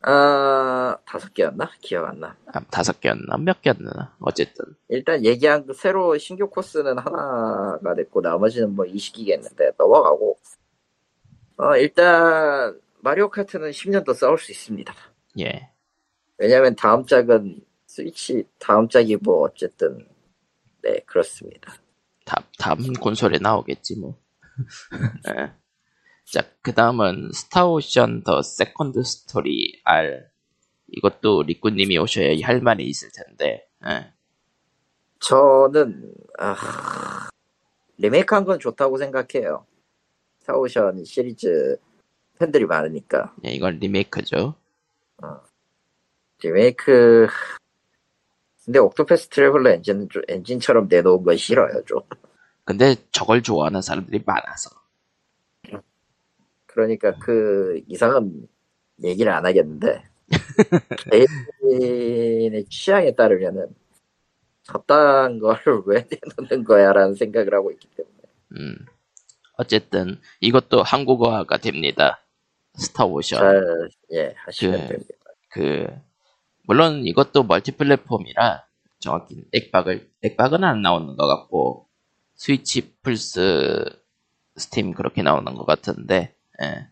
아, 다섯 개였나? 기억 안 나. 아, 5개였나? 몇 개였나? 어쨌든. 일단 얘기한 그 새로 신규 코스는 하나가 됐고, 나머지는 뭐 이식이겠는데, 넘어가고. 어, 일단, 마리오 카트는 10년 더 싸울 수 있습니다. 예. 왜냐면 다음 작은 스위치 다음 작이 뭐 어쨌든 네 그렇습니다. 다, 다음 콘솔에 나오겠지, 뭐. 예. 자, 그 다음은 Star Ocean The Second Story R. 이것도 리꾸님이 오셔야 할 말이 있을 텐데. 예. 저는 아, 리메이크 한 건 좋다고 생각해요. Star Ocean 시리즈 팬들이 많으니까 예, 이건 리메이크죠. 리메이크 근데 Octopath Traveler 엔진은 좀 엔진처럼 내놓은 건 싫어요 좀. 근데 저걸 좋아하는 사람들이 많아서. 그러니까 그 이상은 얘기를 안 하겠는데 개인의 취향에 따르면은 저딴 거를 왜 내놓는 거야 라는 생각을 하고 있기 때문에 음. 어쨌든 이것도 한국어화가 됩니다. Star Ocean. 잘예 하시면 그- 됩니다. 그 물론 이것도 멀티 플랫폼이라 정확히 액박을 액박은 안 나오는 것 같고 스위치, 플스, 스팀 그렇게 나오는 것 같은데 예.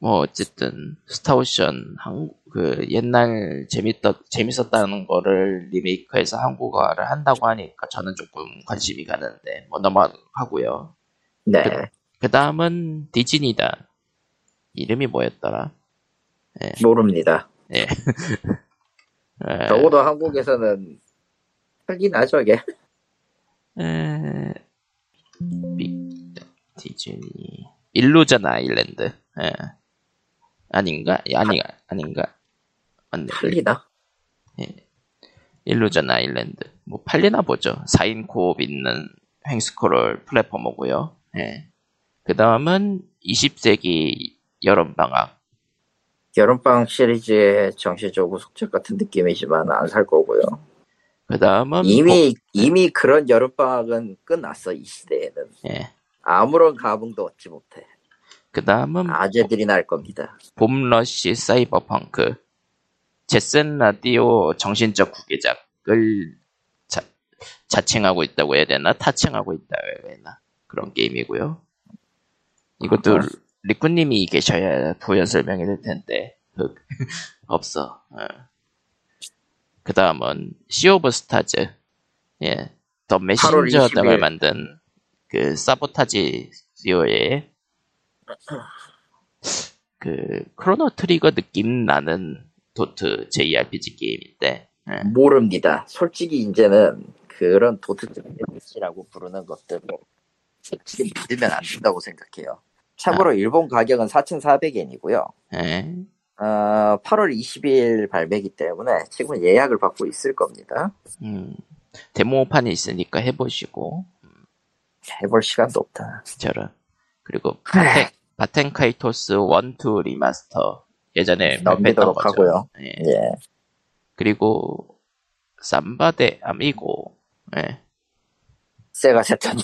뭐 어쨌든 Star Ocean 한, 그 옛날 재밌었 재밌었다는 거를 리메이크해서 한국어를 한다고 하니까 저는 조금 관심이 가는데 뭐 넘어가고요. 네그 다음은 디즈니다. 이름이 뭐였더라? 모릅니다. 예. 에, 적어도 한국에서는 하긴 하죠 이게 에, 빅 디즈니 일루전 아일랜드. 예. 아닌가? 아니 아닌가? 맞네. 팔리나? 일루전 아일랜드. 뭐 팔리나 보죠. 4인 코업 있는 횡스크롤 플랫포머고요. 예. 그 다음은 20세기 여름방학. 여름방 시리즈의 정신적으로 속책 같은 느낌이지만 안 살 거고요. 그 다음은 이미 이미 그런 여름방학은 끝났어 이 시대에는 예. 아무런 감흥도 얻지 못해. 그 다음은 아재들이 날 겁니다. 봄러시 사이버펑크. 제센 라디오 정신적 구계작을 자, 자칭하고 있다고 해야 되나? 타칭하고 있다고 해야 되나? 그런 게임이고요. 이것도 아. 리꾸님이 계셔야 부연 설명이 될 텐데 그, 없어. 그 다음은 Sea of Stars. 예, The 8월 Messenger 20일. 등을 만든 그 Sabotage Studio의 그 Chrono Trigger 느낌 나는 도트 JRPG 게임인데 예. 모릅니다. 솔직히 이제는 그런 도트라고 부르는 것들 을 솔직히 믿으면 안 된다고 생각해요. 참고로 일본 가격은 4,400엔이고요. 예. 어, 8월 20일 발매기 때문에 지금 예약을 받고 있을 겁니다. 음, 데모판이 있으니까 해보시고 해볼 시간도 없다. 저런 그리고 바텐, Baten Kaitos 1, 2 리마스터 예전에 넘기도록 거죠. 하고요. 예. 예. 그리고 Samba de Amigo 예. Sega Saturn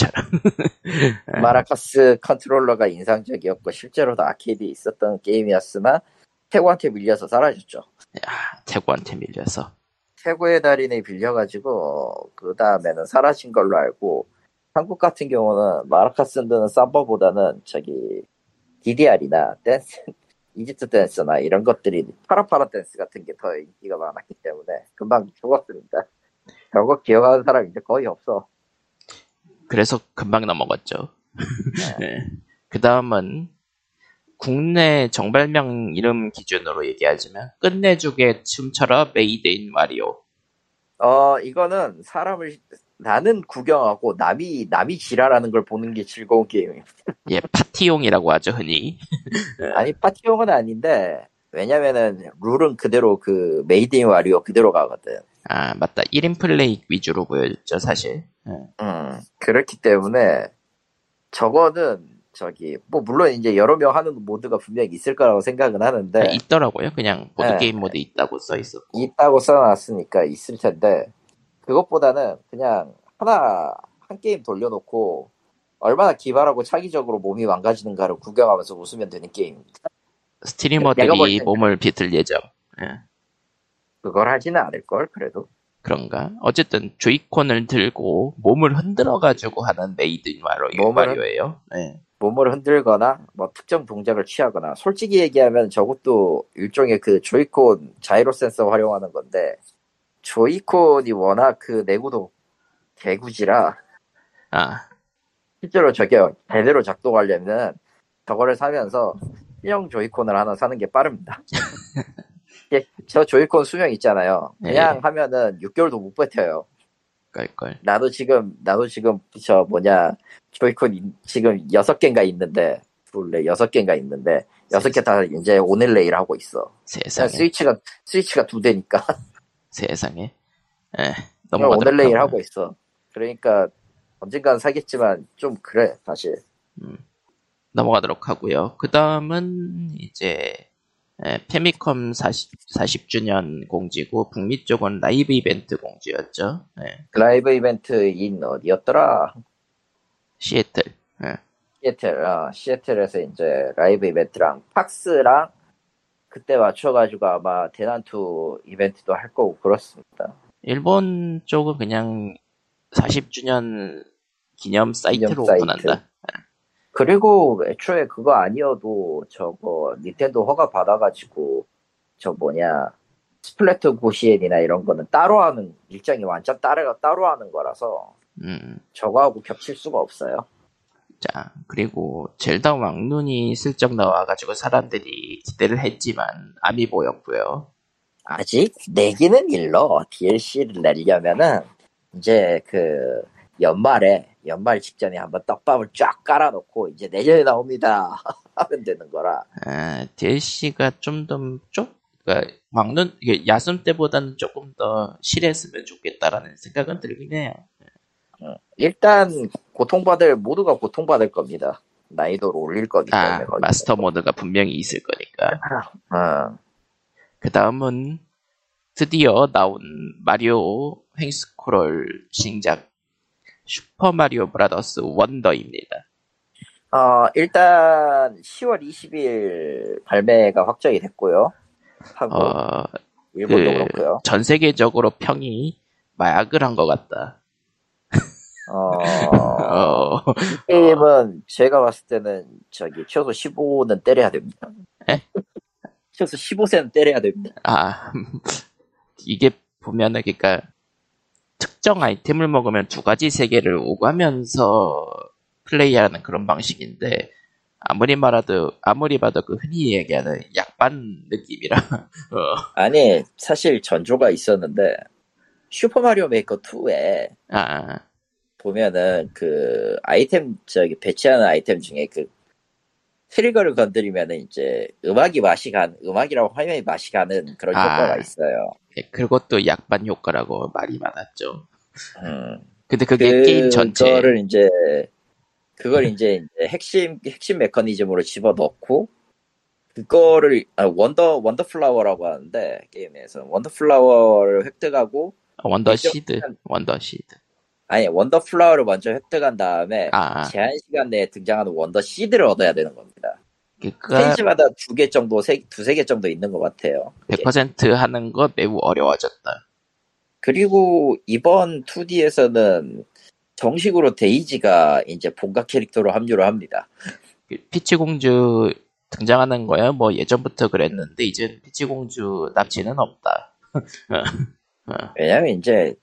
저런 마라카스 컨트롤러가 인상적이었고 실제로도 아케이드에 있었던 게임이었으나 태고한테 밀려서 사라졌죠. 태고한테 밀려서 태고의 달인에 밀려가지고 그 다음에는 사라진 걸로 알고 한국 같은 경우는 마라카스는 삼바보다는 저기 DDR이나 댄스 이집트 댄스나 이런 것들이 파라파라 댄스 같은 게 더 인기가 많았기 때문에 금방 죽었습니다. 저거 기억하는 사람 이제 거의 없어. 그래서 금방 넘어갔죠. 네. 그 다음은 국내 정발명 이름 기준으로 얘기하자면 끝내주게 춤춰라 메이드 인 와리오. 어 이거는 사람을 나는 구경하고 남이 남이 지랄하는 걸 보는 게 즐거운 게임이에요. 예, 파티용이라고 하죠 흔히. 아니 파티용은 아닌데 왜냐면은 룰은 그대로 그 메이드 인 와리오 그대로 가거든. 아 맞다 1인 플레이 위주로 보여줬죠 사실. 예. 음 그렇기 때문에 저거는 저기 뭐 물론 이제 여러 명 하는 모드가 분명히 있을 거라고 생각은 하는데 아, 있더라고요 그냥 모드 네. 게임 모드 있다고 써 있었고. 있다고 써놨으니까 있을 텐데 그것보다는 그냥 하나 한 게임 돌려놓고 얼마나 기발하고 창의적으로 몸이 망가지는가를 구경하면서 웃으면 되는 게임입니다. 볼 streamer들이 몸을 비틀 예정. 예. 그걸 하지는 않을 걸 그래도. 그런가? 어쨌든 조이콘을 들고 몸을 흔들어 가지고 하는 메이드 인 마리오, 마리오예요. 예. 몸을 흔들거나 뭐 특정 동작을 취하거나 솔직히 얘기하면 저것도 일종의 그 조이콘 자이로 센서 활용하는 건데 조이콘이 워낙 그 내구도 개구지라 아 실제로 저게 제대로 작동하려면 저거를 사면서 신형 조이콘을 하나 사는 게 빠릅니다. 이게 저 조이콘 수명 있잖아요. 그냥 네. 하면은 6개월도 못 버텨요. 깔걸. 나도 지금 나도 지금 저 뭐냐 조이콘 이- 지금 6개인가 있는데 둘레 6개인가 있는데 6개 다 이제 오늘 내일 하고 있어. 세상에. 스위치가 스위치가 두 대니까 세상에. 예. 오늘 넘어가도록 내일 하고요. 하고 있어. 그러니까 언젠간 사겠지만 좀 그래 사실. 넘어가도록 하고요. 그 다음은 이제 예, 패미컴 40, 40 주년 공지고 북미 쪽은 라이브 이벤트 공지였죠. 예, 라이브 이벤트인 어디였더라? 시애틀. 예. 시애틀, 어, 시애틀에서 이제 라이브 이벤트랑 PAX랑 그때 맞춰가지고 아마 대난투 이벤트도 할 거고 그렇습니다. 일본 쪽은 그냥 40주년 기념 사이트로 사이트. 오픈한다. 그리고 애초에 그거 아니어도 저거 닌텐도 허가 받아가지고 저 뭐냐 스플래툰 고시엔이나 이런 거는 따로 하는 일정이 완전 따로 따로 하는 거라서 음, 저거하고 겹칠 수가 없어요. 자 그리고 젤다 왕눈이 슬쩍 나와가지고 사람들이 기대를 했지만 아미보였고요. 아직 내기는 일러 DLC를 내려면은 이제 그 연말에 연말 직전에 한번 떡밥을 쫙 깔아놓고 이제 내년에 나옵니다 하면 되는 거라 아, DLC가 좀 더 좀 그러니까 막는 이게 야숨 때보다는 조금 더 실했으면 좋겠다라는 생각은 들긴 해요. 일단 고통받을 모두가 고통받을 겁니다. 난이도를 올릴 거기 때문에. 아. 마스터 모드가 분명히 있을 거니까. 어, 그 다음은 드디어 나온 마리오 횡스크롤 신작 슈퍼 마리오 브라더스 원더입니다. 어, 일단 10월 20일 발매가 확정이 됐고요. 하고 어, 일본도 그- 그렇고요. 전 세계적으로 평이 마약을 한 것 같다. 어, 어, 이 게임은 제가 봤을 때는 저기 최소 15는 때려야 됩니다. 에? 최소 15세는 때려야 됩니다. 아, 이게 보면은, 그니까, 특정 아이템을 먹으면 두 가지 세계를 오가면서 플레이하는 그런 방식인데, 아무리 말해도, 아무리 봐도 그 흔히 얘기하는 약반 느낌이라, 어, 아니 사실 전조가 있었는데 슈퍼 마리오 메이커 2에 아, 보면은 그 아이템 저기 배치하는 아이템 중에 그 trigger를 건드리면은 이제 음악이 맛이 간 음악이라고 화면이 맛이 가는 그런 아. 효과가 있어요. 예, 그것도 약빤 효과라고 말이 많았죠. 음. 근데 그게 게임 전체, 그거를 이제 그걸 이제, 이제 핵심 핵심 메커니즘으로 집어 넣고 그거를 아, wonder wonder flower라고 하는데 게임에서 wonder flower를 획득하고 wonder 일정 시드, 시간- wonder seed. 아니 wonder flower를 먼저 획득한 다음에 아, 제한 시간 내에 등장하는 wonder seed를 얻어야 되는 겁니다. 그니까, 페이지마다 두 개 정도, 세, 두세 개 정도 있는 것 같아요. 그게. 100% 하는 거 매우 어려워졌다. 그리고 이번 2D에서는 정식으로 데이지가 이제 본가 캐릭터로 합류를 합니다. 그 피치 공주 등장하는 거야 뭐 예전부터 그랬는데 이젠 피치 공주 납치는 없다. 왜냐면 이제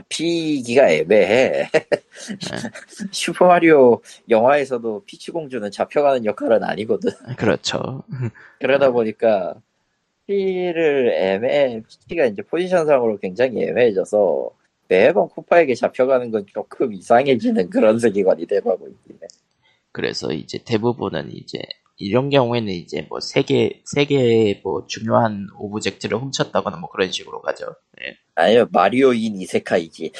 잡히기가 애매해. 슈퍼마리오 영화에서도 피치 공주는 잡혀가는 역할은 아니거든. 그렇죠. 그러다 보니까 피를 애매, 피치가 이제 포지션상으로 굉장히 애매해져서 매번 쿠파에게 잡혀가는 건 조금 이상해지는 그런 세계관이 돼가고 있긴 해. 그래서 이제 대부분은 이제 이런 경우에는 이제 뭐 세계 세계 뭐 중요한 object를 훔쳤다거나 뭐 그런 식으로 가죠. 예. 아니요, 마리오인 이세카이지.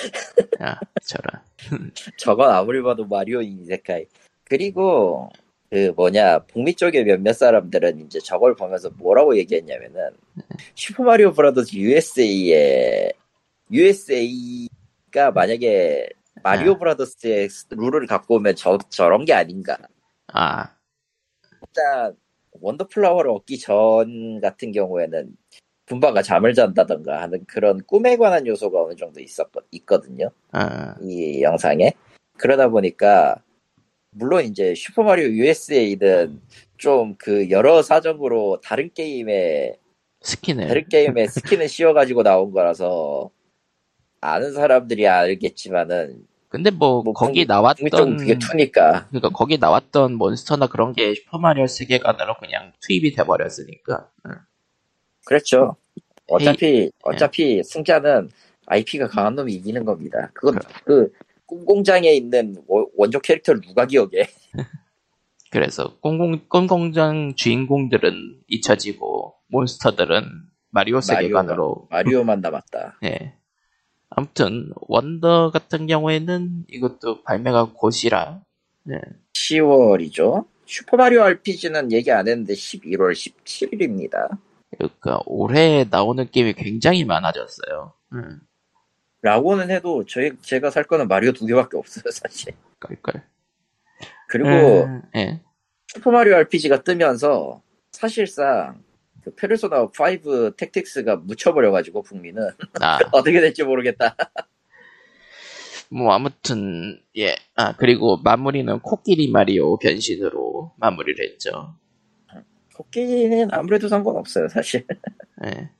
아, 저런. 저건 아무리 봐도 마리오 in 異世界. 그리고 그 뭐냐 북미 쪽의 몇몇 사람들은 이제 저걸 보면서 뭐라고 얘기했냐면은 슈퍼마리오 브라더스 USA의 USA가 만약에 마리오 아. 브라더스의 룰을 갖고 오면 저 저런 게 아닌가. 아, 일단 wonder flower를 얻기 전 같은 경우에는 굼바가 잠을 잔다던가 하는 그런 꿈에 관한 요소가 어느 정도 있었 있거든요. 아, 이 영상에 그러다 보니까 물론 이제 슈퍼마리오 USA는 좀 그 여러 사정으로 다른 게임에 스킨을 다른 게임에 스킨을 씌워가지고 나온 거라서 아는 사람들이 알겠지만은 근데 뭐, 뭐 거기 나왔던 그게 투니까 그러니까 거기 나왔던 몬스터나 그런 게 슈퍼마리오 세계관으로 그냥 투입이 돼버렸으니까. 응. 그렇죠. 어차피 예. 어차피 승자는 IP가 강한 놈이 이기는 겁니다. 그건 그 꿈공장에 있는 원- 원조 캐릭터를 누가 기억해? 그래서 꽁공, 꽁공장 주인공들은 잊혀지고 몬스터들은 마리오 세계관으로 마리오만 남았다. 예. 아무튼 원더 같은 경우에는 이것도 발매가 곧이라 예. 10월이죠. 슈퍼마리오 RPG는 얘기 안 했는데 11월 17일입니다. 그러니까 올해 나오는 게임이 굉장히 많아졌어요. 음, 라고는 해도 저희 제가 살 거는 마리오 두 개밖에 없어요, 사실. 깔깔. 그리고 음, 예. 슈퍼 마리오 RPG가 뜨면서 사실상 그 페르소나 5 택틱스가 묻혀버려 가지고 북미는 아, 어떻게 될지 모르겠다. 뭐 아무튼 예. 아 그리고 마무리는 코끼리 마리오 변신으로 마무리를 했죠. 코끼리는 아무래도 상관없어요, 사실. 예.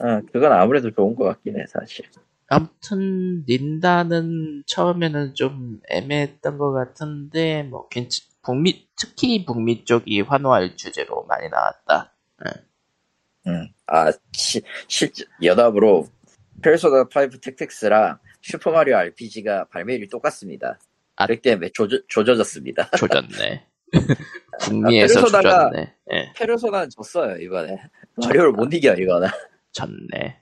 어, 그건 아무래도 좋은 것 같긴 해, 사실. 아무튼 닌다는 처음에는 좀 애매했던 것 같은데 뭐 괜찮 북미 특히 북미 쪽이 환호할 주제로 많이 나왔다. 음. 아, 시, 실제, 여담으로, 페르소나 5 택틱스랑 슈퍼마리오 RPG가 발매일이 똑같습니다. 아. 때문에 조져, 조져졌습니다. 조졌네. 북미에서 페르소나가- 주저네. 예, 페르소나는 졌어요 이번에. 마리오를 못 이겨 이거는. 졌네.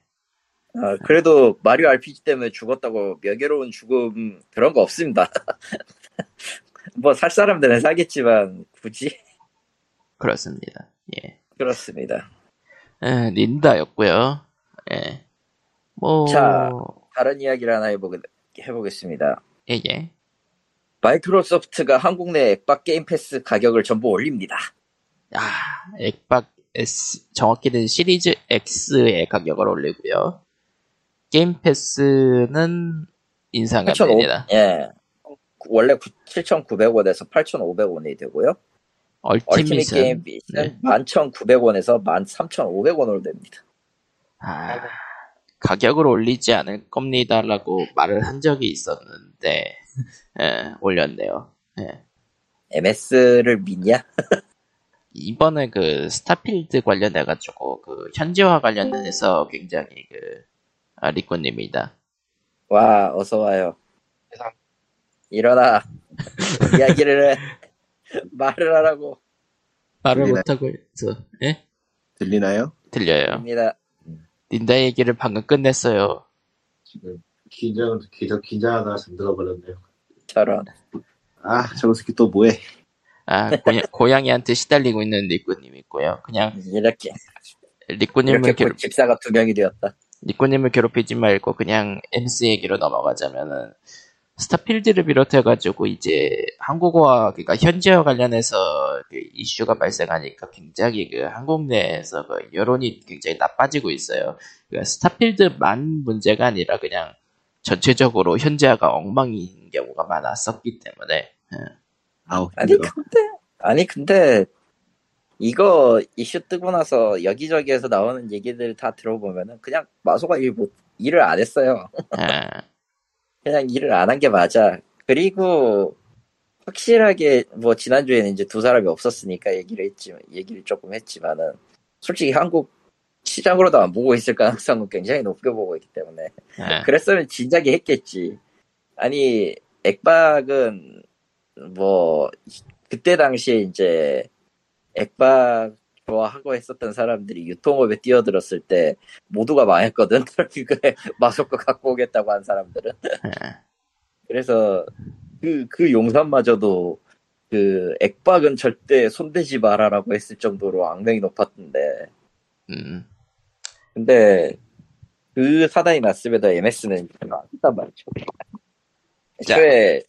어, 그래도 마리오 RPG 때문에 죽었다고 명예로운 죽음 그런 거 없습니다. 뭐 살 사람들은 사겠지만 굳이 그렇습니다. 예. 그렇습니다. 에, 린다였고요. 예. 뭐 자. 다른 이야기를 하나 해보, 해보겠습니다. 예, 예. 마이크로소프트가 한국 내 액박 게임 패스 가격을 전부 올립니다. 아, 액박 S 정확히는 시리즈 X의 가격을 올리고요. 게임 패스는 인상이 안 8,500, 됩니다. 예. 원래 7,900원에서 8,500원이 되고요. 얼티밋 게임 빚은 11,900원에서 13,500원으로 됩니다. 아, 가격을 올리지 않을 겁니다라고 말을 한 적이 있었는데 예, 올렸네요. 예. MS를 믿냐? 이번에 그 스타필드 관련해 가지고 그 현지화 관련해서 굉장히 그 아, 리코님이다. 와, 어서 와요. 세상. 일어나. 이야기를 해. 말을 하라고. 말을 들리나요? 못하고 있어. 예? 들리나요? 들려요. 입니다. 닌다 얘기를 방금 끝냈어요. 지금 긴장, 긴장, 긴장하다가 잠들어 버렸네요. 저런. 아, 저거 새끼 또 뭐해? 아, 고양, 고양 이한테 시달리고 있는 리꾸님 있고요. 그냥 이렇게. 리꾸님을 이렇게 괴롭, 집사가 두 명이 되었다. 리꾸님을 괴롭히지 말고 그냥 MC 얘기로 넘어가자면은 스타필드를 비롯해가지고 이제 한국어와 그러니까 현지화 관련해서 그 이슈가 발생하니까 굉장히 그 한국 내에서 그 여론이 굉장히 나빠지고 있어요. 그러니까 스타필드만 문제가 아니라 그냥 전체적으로 현지화가 엉망인 경우가 많았었기 때문에 아우, 아니. 근데, 아니, 근데, 이거 이슈 뜨고 나서 여기저기에서 나오는 얘기들 다 들어보면은 그냥 마소가 일 못, 일을 안 했어요. 아, 그냥 일을 안 한 게 맞아. 그리고 확실하게 뭐 지난주에는 이제 두 사람이 없었으니까 얘기를 했지 얘기를 조금 했지만은 솔직히 한국 시장으로도 안 보고 있을 가능성은 굉장히 높게 보고 있기 때문에 아, 그랬으면 진작에 했겠지. 아니 액박은 뭐 그때 당시에 이제 액박 좋아하고 했었던 사람들이 유통업에 뛰어들었을 때 모두가 망했거든. 그거에 마소코 갖고 오겠다고 한 사람들은. 아. 그래서 그, 그 용산마저도 그 액박은 절대 손대지 마라라고 했을 정도로 악명이 높았던데. 음, 근데 그 사단이 났음에도 MS는 별로 안 했단 말이죠. 애초에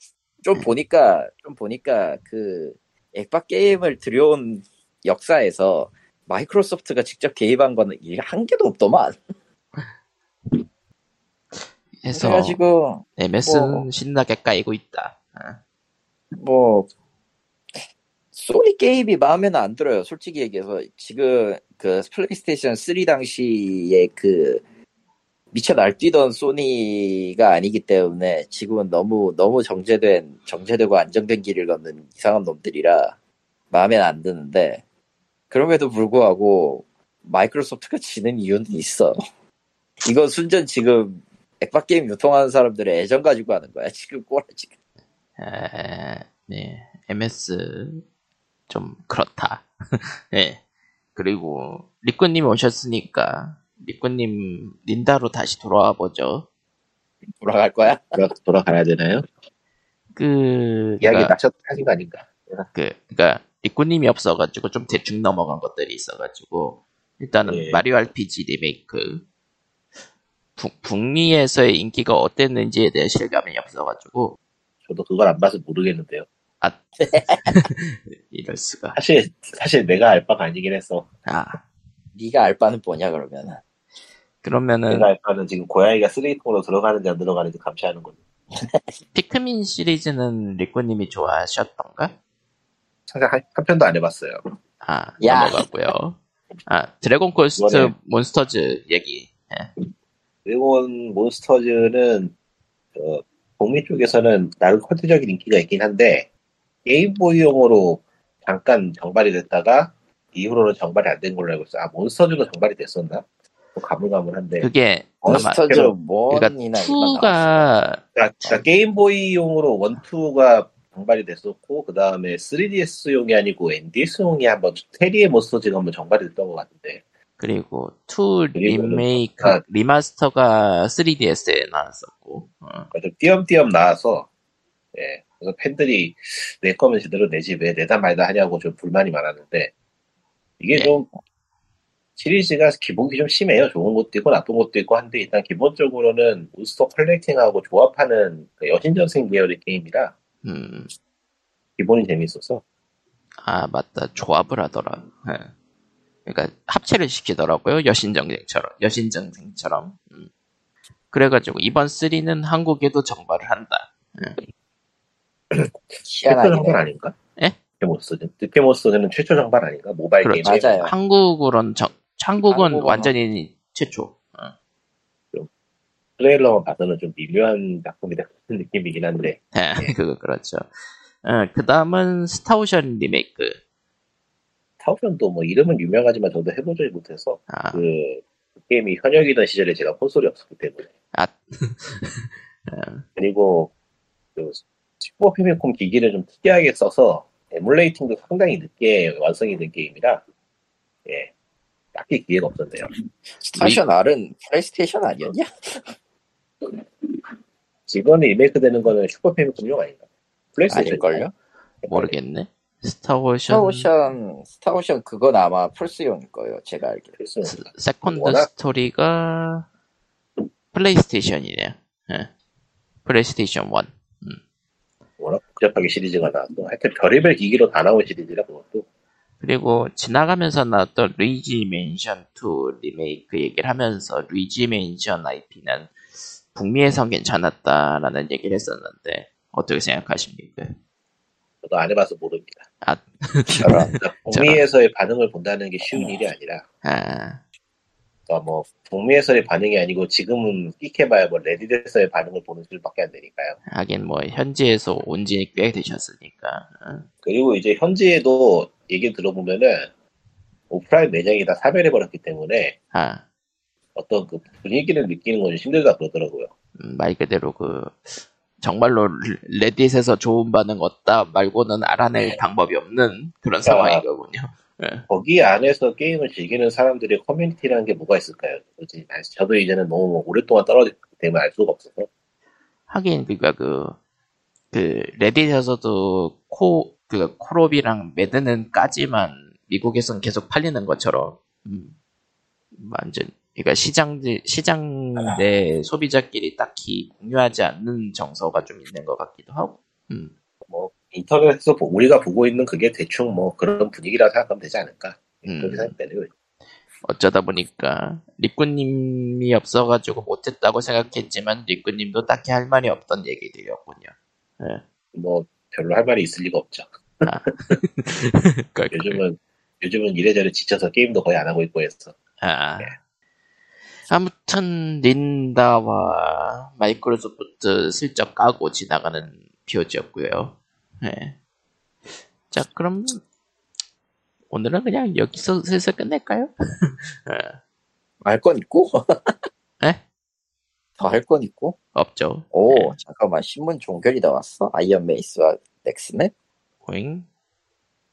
좀 보니까 좀 보니까 그 액박 게임을 들여온 역사에서 마이크로소프트가 직접 개입한 거는 한 개도 없더만. 해서 그래가지고 MS는 뭐- 신나게 까이고 있다. 아, 뭐 소니 게임이 마음에는 안 들어요. 솔직히 얘기해서 지금 그 플레이스테이션 3 당시에 그 미쳐 날뛰던 소니가 아니기 때문에 지금은 너무 너무 정제된 정제되고 안정된 길을 걷는 이상한 놈들이라 마음에는 안 드는데 그럼에도 불구하고 마이크로소프트가 지는 이유는 있어. 이거 순전 지금 액박 게임 유통하는 사람들의 애정 가지고 하는 거야. 지금 꼬라지. 에, 네, MS 좀 그렇다. 네. 그리고 리꾸님 오셨으니까 리꾸님 린다로 다시 돌아와 보죠. 돌아갈 거야? 돌아, 돌아가야 되나요? 그, 이야기 그러니까, 하신 거 아닌가? 그, 그러니까 리꾸님이 없어가지고 좀 대충 넘어간 것들이 있어가지고 일단은 예. 마리오 RPG 리메이크 북, 북미에서의 인기가 어땠는지에 대해 실감이 없어가지고 저도 그걸 안 봐서 모르겠는데요. 이럴 수가. 사실, 사실 내가 알 바가 아니긴 했어. 아 네가 알 바는 뭐냐 그러면은 그러면은 내가 알 바는 지금 고양이가 쓰레기통으로 들어가는지 안 들어가는지 감시하는 거지. 피크민 시리즈는 리꾸님이 좋아하셨던가? 상상 한, 한 편도 안 해봤어요. 아, 야. 넘어갔고요. 아, 드래곤 퀘스트 이번에- 몬스터즈 얘기. 예. 드래곤 몬스터즈는 어, 북미 쪽에서는 나름 컨텐적인 인기가 있긴 한데 게임보이용으로 잠깐 정발이 됐다가 이후로는 정발이 안 된 걸로 알고 있어. 아 몬스터즈도 정발이 됐었나? 뭐 가물가물한데. 그게 아마 몬스터즈 원이나 그러니까. 2가 그러니까, 그러니까 게임보이용으로 원투가 정발이 됐었고 그 다음에 3DS용이 아니고 NDS용이 한번 테리의 모스터즈가 한번 정발이 됐던 것 같은데 그리고 2 그리고 리메이크 아. remaster가 3DS에 나왔었고 어. 좀 띄엄띄엄 나와서 예 그래서 팬들이 낼 거면 제대로 내지 왜 내다 말다 하냐고 좀 불만이 많았는데 이게 네. 좀 시리즈가 기본이 좀 심해요 좋은 것도 있고 나쁜 것도 있고 한데 일단 기본적으로는 몬스터 collecting하고 조합하는 그 여신전생 계열의 게임이라 음, 기본이 재밌어서 아 맞다 조합을 하더라. 예. 그러니까 합체를 시키더라고요 여신정생처럼 여신정생처럼. 음. 그래가지고 이번 3는 한국에도 정발을 한다. 최초 정발. 아닌가? 예? 드피모스는 드피모스는 최초 정발 아닌가? 모바일 그렇죠. 게임 맞아요. 한국으로는 정, 한국은 한국은 완전히 최초. 어. 트레일러만 봐서는 좀 미묘한 작품이 같은 느낌이긴 한데 예, 그거 그렇죠. 그 다음은 스타오션 리메이크. 스타오션도 뭐 이름은 유명하지만 저도 해보지 못해서 아, 그, 그 게임이 현역이던 시절에 제가 콘솔이 없었기 때문에 아. 그리고 그 슈퍼 패미컴 기기를 좀 특이하게 써서 emulating도 상당히 늦게 완성이 된 게임이라 예 딱히 기회가 없었네요. 스타오션 R은 플레이스테이션 아니었냐? 이번에 리메이크 되는 거는 슈퍼 패미콤용 아닌가? 플레이스테이션 아닐걸요? 모르겠네. 스타오션 스타오션, 스타오션 그건 아마 플스용일 거예요. 제가 알기로. 스- 세컨드 워낙- 스토리가 플레이스테이션이네요. 예. 플레이스테이션 1. 복잡하게 시리즈가 나왔어. 하여튼 별의별 기기로 다 나온 시리즈라 그것도 그리고 지나가면서 나왔던 루이지 맨션 2 리메이크 얘기를 하면서 루이지 맨션 IP는 북미에선 괜찮았다라는 얘기를 했었는데 어떻게 생각하십니까? 저도 안 해봐서 모릅니다. 아, 저런. 그러니까 북미에서의 반응을 본다는 게 쉬운 일이 아니라 아, 그러니까 뭐 북미에서의 반응이 아니고 지금은 끽해봐야 뭐 레딧에서의 반응을 보는 수밖에 안 되니까요. 하긴 뭐 현지에서 온 지 꽤 되셨으니까. 어. 그리고 이제 현지에도 얘기 들어보면은 오프라인 매장이 다 사별해 버렸기 때문에 아, 어떤 그 분위기를 느끼는 건 힘들다 그러더라고요. 음, 말 그대로 그 정말로 레딧에서 좋은 반응 얻다 말고는 알아낼 방법이 없는 그런 상황이거든요. 거기 안에서 게임을 즐기는 사람들의 커뮤니티라는 게 뭐가 있을까요? 도대체 저도 이제는 너무 오랫동안 떨어졌기 때문에 알 수가 없어서 하긴 그니까 그, 그 레딧에서도 코, 그 코롭이랑 매드는까지만 미국에선 계속 팔리는 것처럼 음, 완전 그러니까 시장 시장 내 소비자끼리 딱히 공유하지 않는 정서가 좀 있는 것 같기도 하고. 음. 뭐 인터넷에서 보- 우리가 보고 있는 그게 대충 뭐 그런 분위기라고 생각하면 되지 않을까 음. 그렇게 생각되네요. 어쩌다 보니까 리꾸님이 없어가지고 못했다고 생각했지만 리꾸님도 딱히 할 말이 없던 얘기들이었군요. 뭐 별로 할 말이 있을 리가 없죠. 아. 요즘은 요즘은 이래저래 지쳐서 게임도 거의 안 하고 있고 해서 아. 네. 아무튼 닌다와 마이크로소프트 슬쩍 까고 지나가는 POG였고요. 네. 자 그럼 오늘은 그냥 여기서 슬슬 끝낼까요? 할건 있고? 네? 더할건 있고? 없죠. 오, 네. 잠깐만. 심문 종결이 나왔어? 아이언 메이스와 넥슨? 오잉?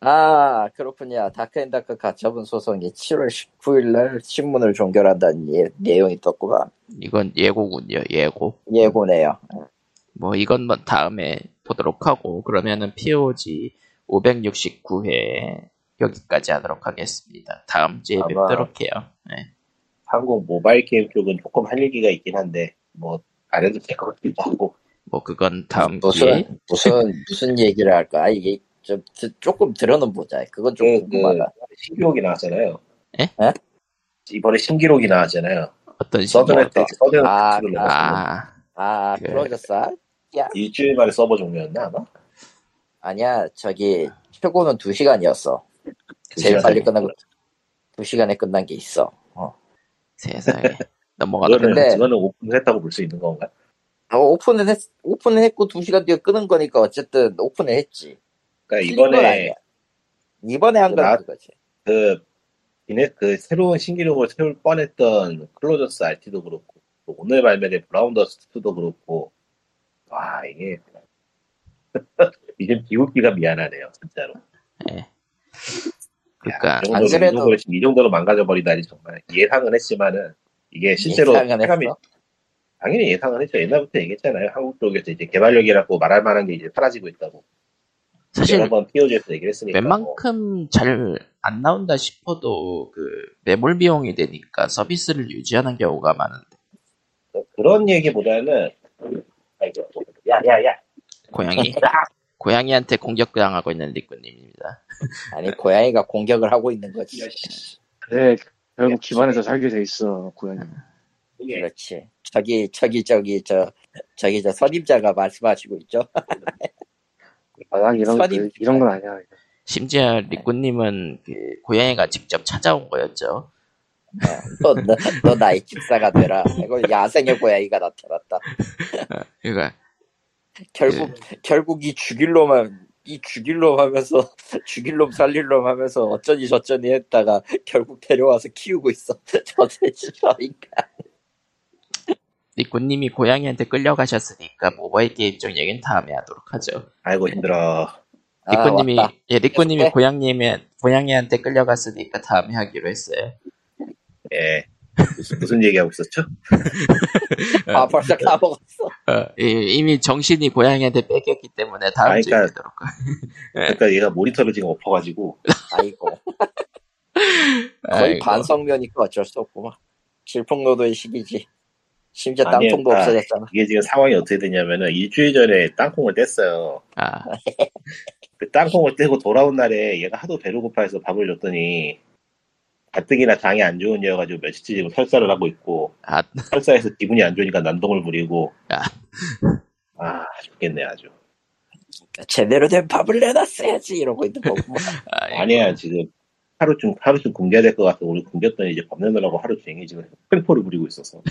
아, 그렇군요. 다크앤다크 가처분 소송이 7월 19일 날 심문을 종결한다는 예- 내용이 떴구만. 이건 예고군요. 예고. 예고네요. 뭐 이건 뭐 다음에 보도록 하고 그러면은 POG 569회 여기까지 하도록 하겠습니다. 다음 주에 뵙도록 해요. 네. 한국 모바일 게임 쪽은 조금 할 얘기가 있긴 한데 뭐 안 해도 될 것 같기도 하고 뭐 그건 다음 무슨, 무슨, 무슨 얘기를 할까? 아, 이게 좀, 드- 조금 들어는 보자. 그건 좀 그, 그 궁금하다. 신기록이 나왔잖아요. 에? 에? 이번에 신기록이 나왔잖아요. 어떤 서든에 식으로 서든에 아, 아. 아, 그- 프로저 사? 일주일 만에 서버 종료였나 아마? 아니야, 저기, 최고는 2시간이었어. 제일 시간 빨리. 끝난 거, 2시간에 끝난 게 있어. 어. 세상에 넘어가도록 그거는 근데- 그거는 오픈했다고 볼 수 있는 건가? 어, 오픈은 했, 오픈은 했고 2시간 뒤에 끄는 거니까 어쨌든 오픈을 했지. 그러니까 이번에. 이번에 한건 나- 그거지. 그 이네 그 새로운 신기록을 세울 뻔했던 클로저스 RT도 그렇고 또 오늘 발매된 브라운 더스트도 그렇고 와 이게 이제 비웃기가 미안하네요, 진짜로. 예. 그러니까 이 정도로, 안 그래도- 이 정도로, 이 정도로 망가져 버리다니 정말 예상은 했지만은 이게 실제로 했어? 당연히 예상은 했죠. 옛날부터 얘기했잖아요. 한국 쪽에서 이제 개발력이라고 말할 만한 게 이제 사라지고 있다고. 사실 여러 번 POG에서 얘기를 했으니까. 뭐. 웬만큼 잘 안 나온다 싶어도 그 매몰 비용이 되니까 서비스를 유지하는 경우가 많은데 뭐 그런 얘기보다는 아이고, 야 야 야 고양이 고양이한테 공격당하고 있는 리꾸님입니다. 아니 고양이가 공격을 하고 있는 거지. 그래 결국 집안에서 살게 돼 있어 고양이. 그렇지. 저기 저기 저기 저 저기 저 선임자가 말씀하시고 있죠. 마당 이런 거 선임- 이런 건 아니야. 심지어 리꾸님은 그 고양이가 직접 찾아온 거였죠. 너 너 너 나의 집사가 되라. 이거 야생의 고양이가 나타났다. 그러니까 결국 결국 이 죽일 놈만 이 죽일 놈 하면서 죽일 놈 살릴 놈 하면서 어쩌니 저쩌니 했다가 결국 데려와서 키우고 있어. 저새 저인가. 리꾸님이 고양이한테 끌려가셨으니까 모바일 게임 쪽 얘기는 다음에 하도록 하죠. 아이고 힘들어. 리꾸님이 아. 예, 계속해. 고양이면 고양이한테 끌려갔으니까 다음에 하기로 했어요. 예. 무슨, 무슨 얘기하고 있었죠? 아 벌써 까먹었어. 어, 이- 이미 정신이 고양이한테 뺏겼기 때문에 다음 아, 주에 그러니까- 되도록. 그러니까 얘가 모니터를 지금 엎어가지고 아이고 거의 아이고. 반성면이니까 어쩔 수 없구만. 질풍노도의 시기지. 심지어 아니, 땅통도 그러니까 없어졌잖아. 이게 지금 상황이 어떻게 되냐면은 일주일 전에 땅콩을 뗐어요. 아, 그 땅콩을 떼고 돌아온 날에 얘가 하도 배를 고파해서 밥을 줬더니 가뜩이나 장이 안 좋은 여가지고 며칠째 지금 설사를 하고 있고 아, 설사해서 기분이 안 좋으니까 난동을 부리고 아. 아 죽겠네 아주 제대로 된 밥을 내놨어야지 이러고 있는 거구만. 아이고. 아니야 지금 하루쯤 하루쯤 굶겨야 될 것 같아 우리 굶겼더니 이제 밥 내놓으라고 하루 종일 지금 횡포를 부리고 있어서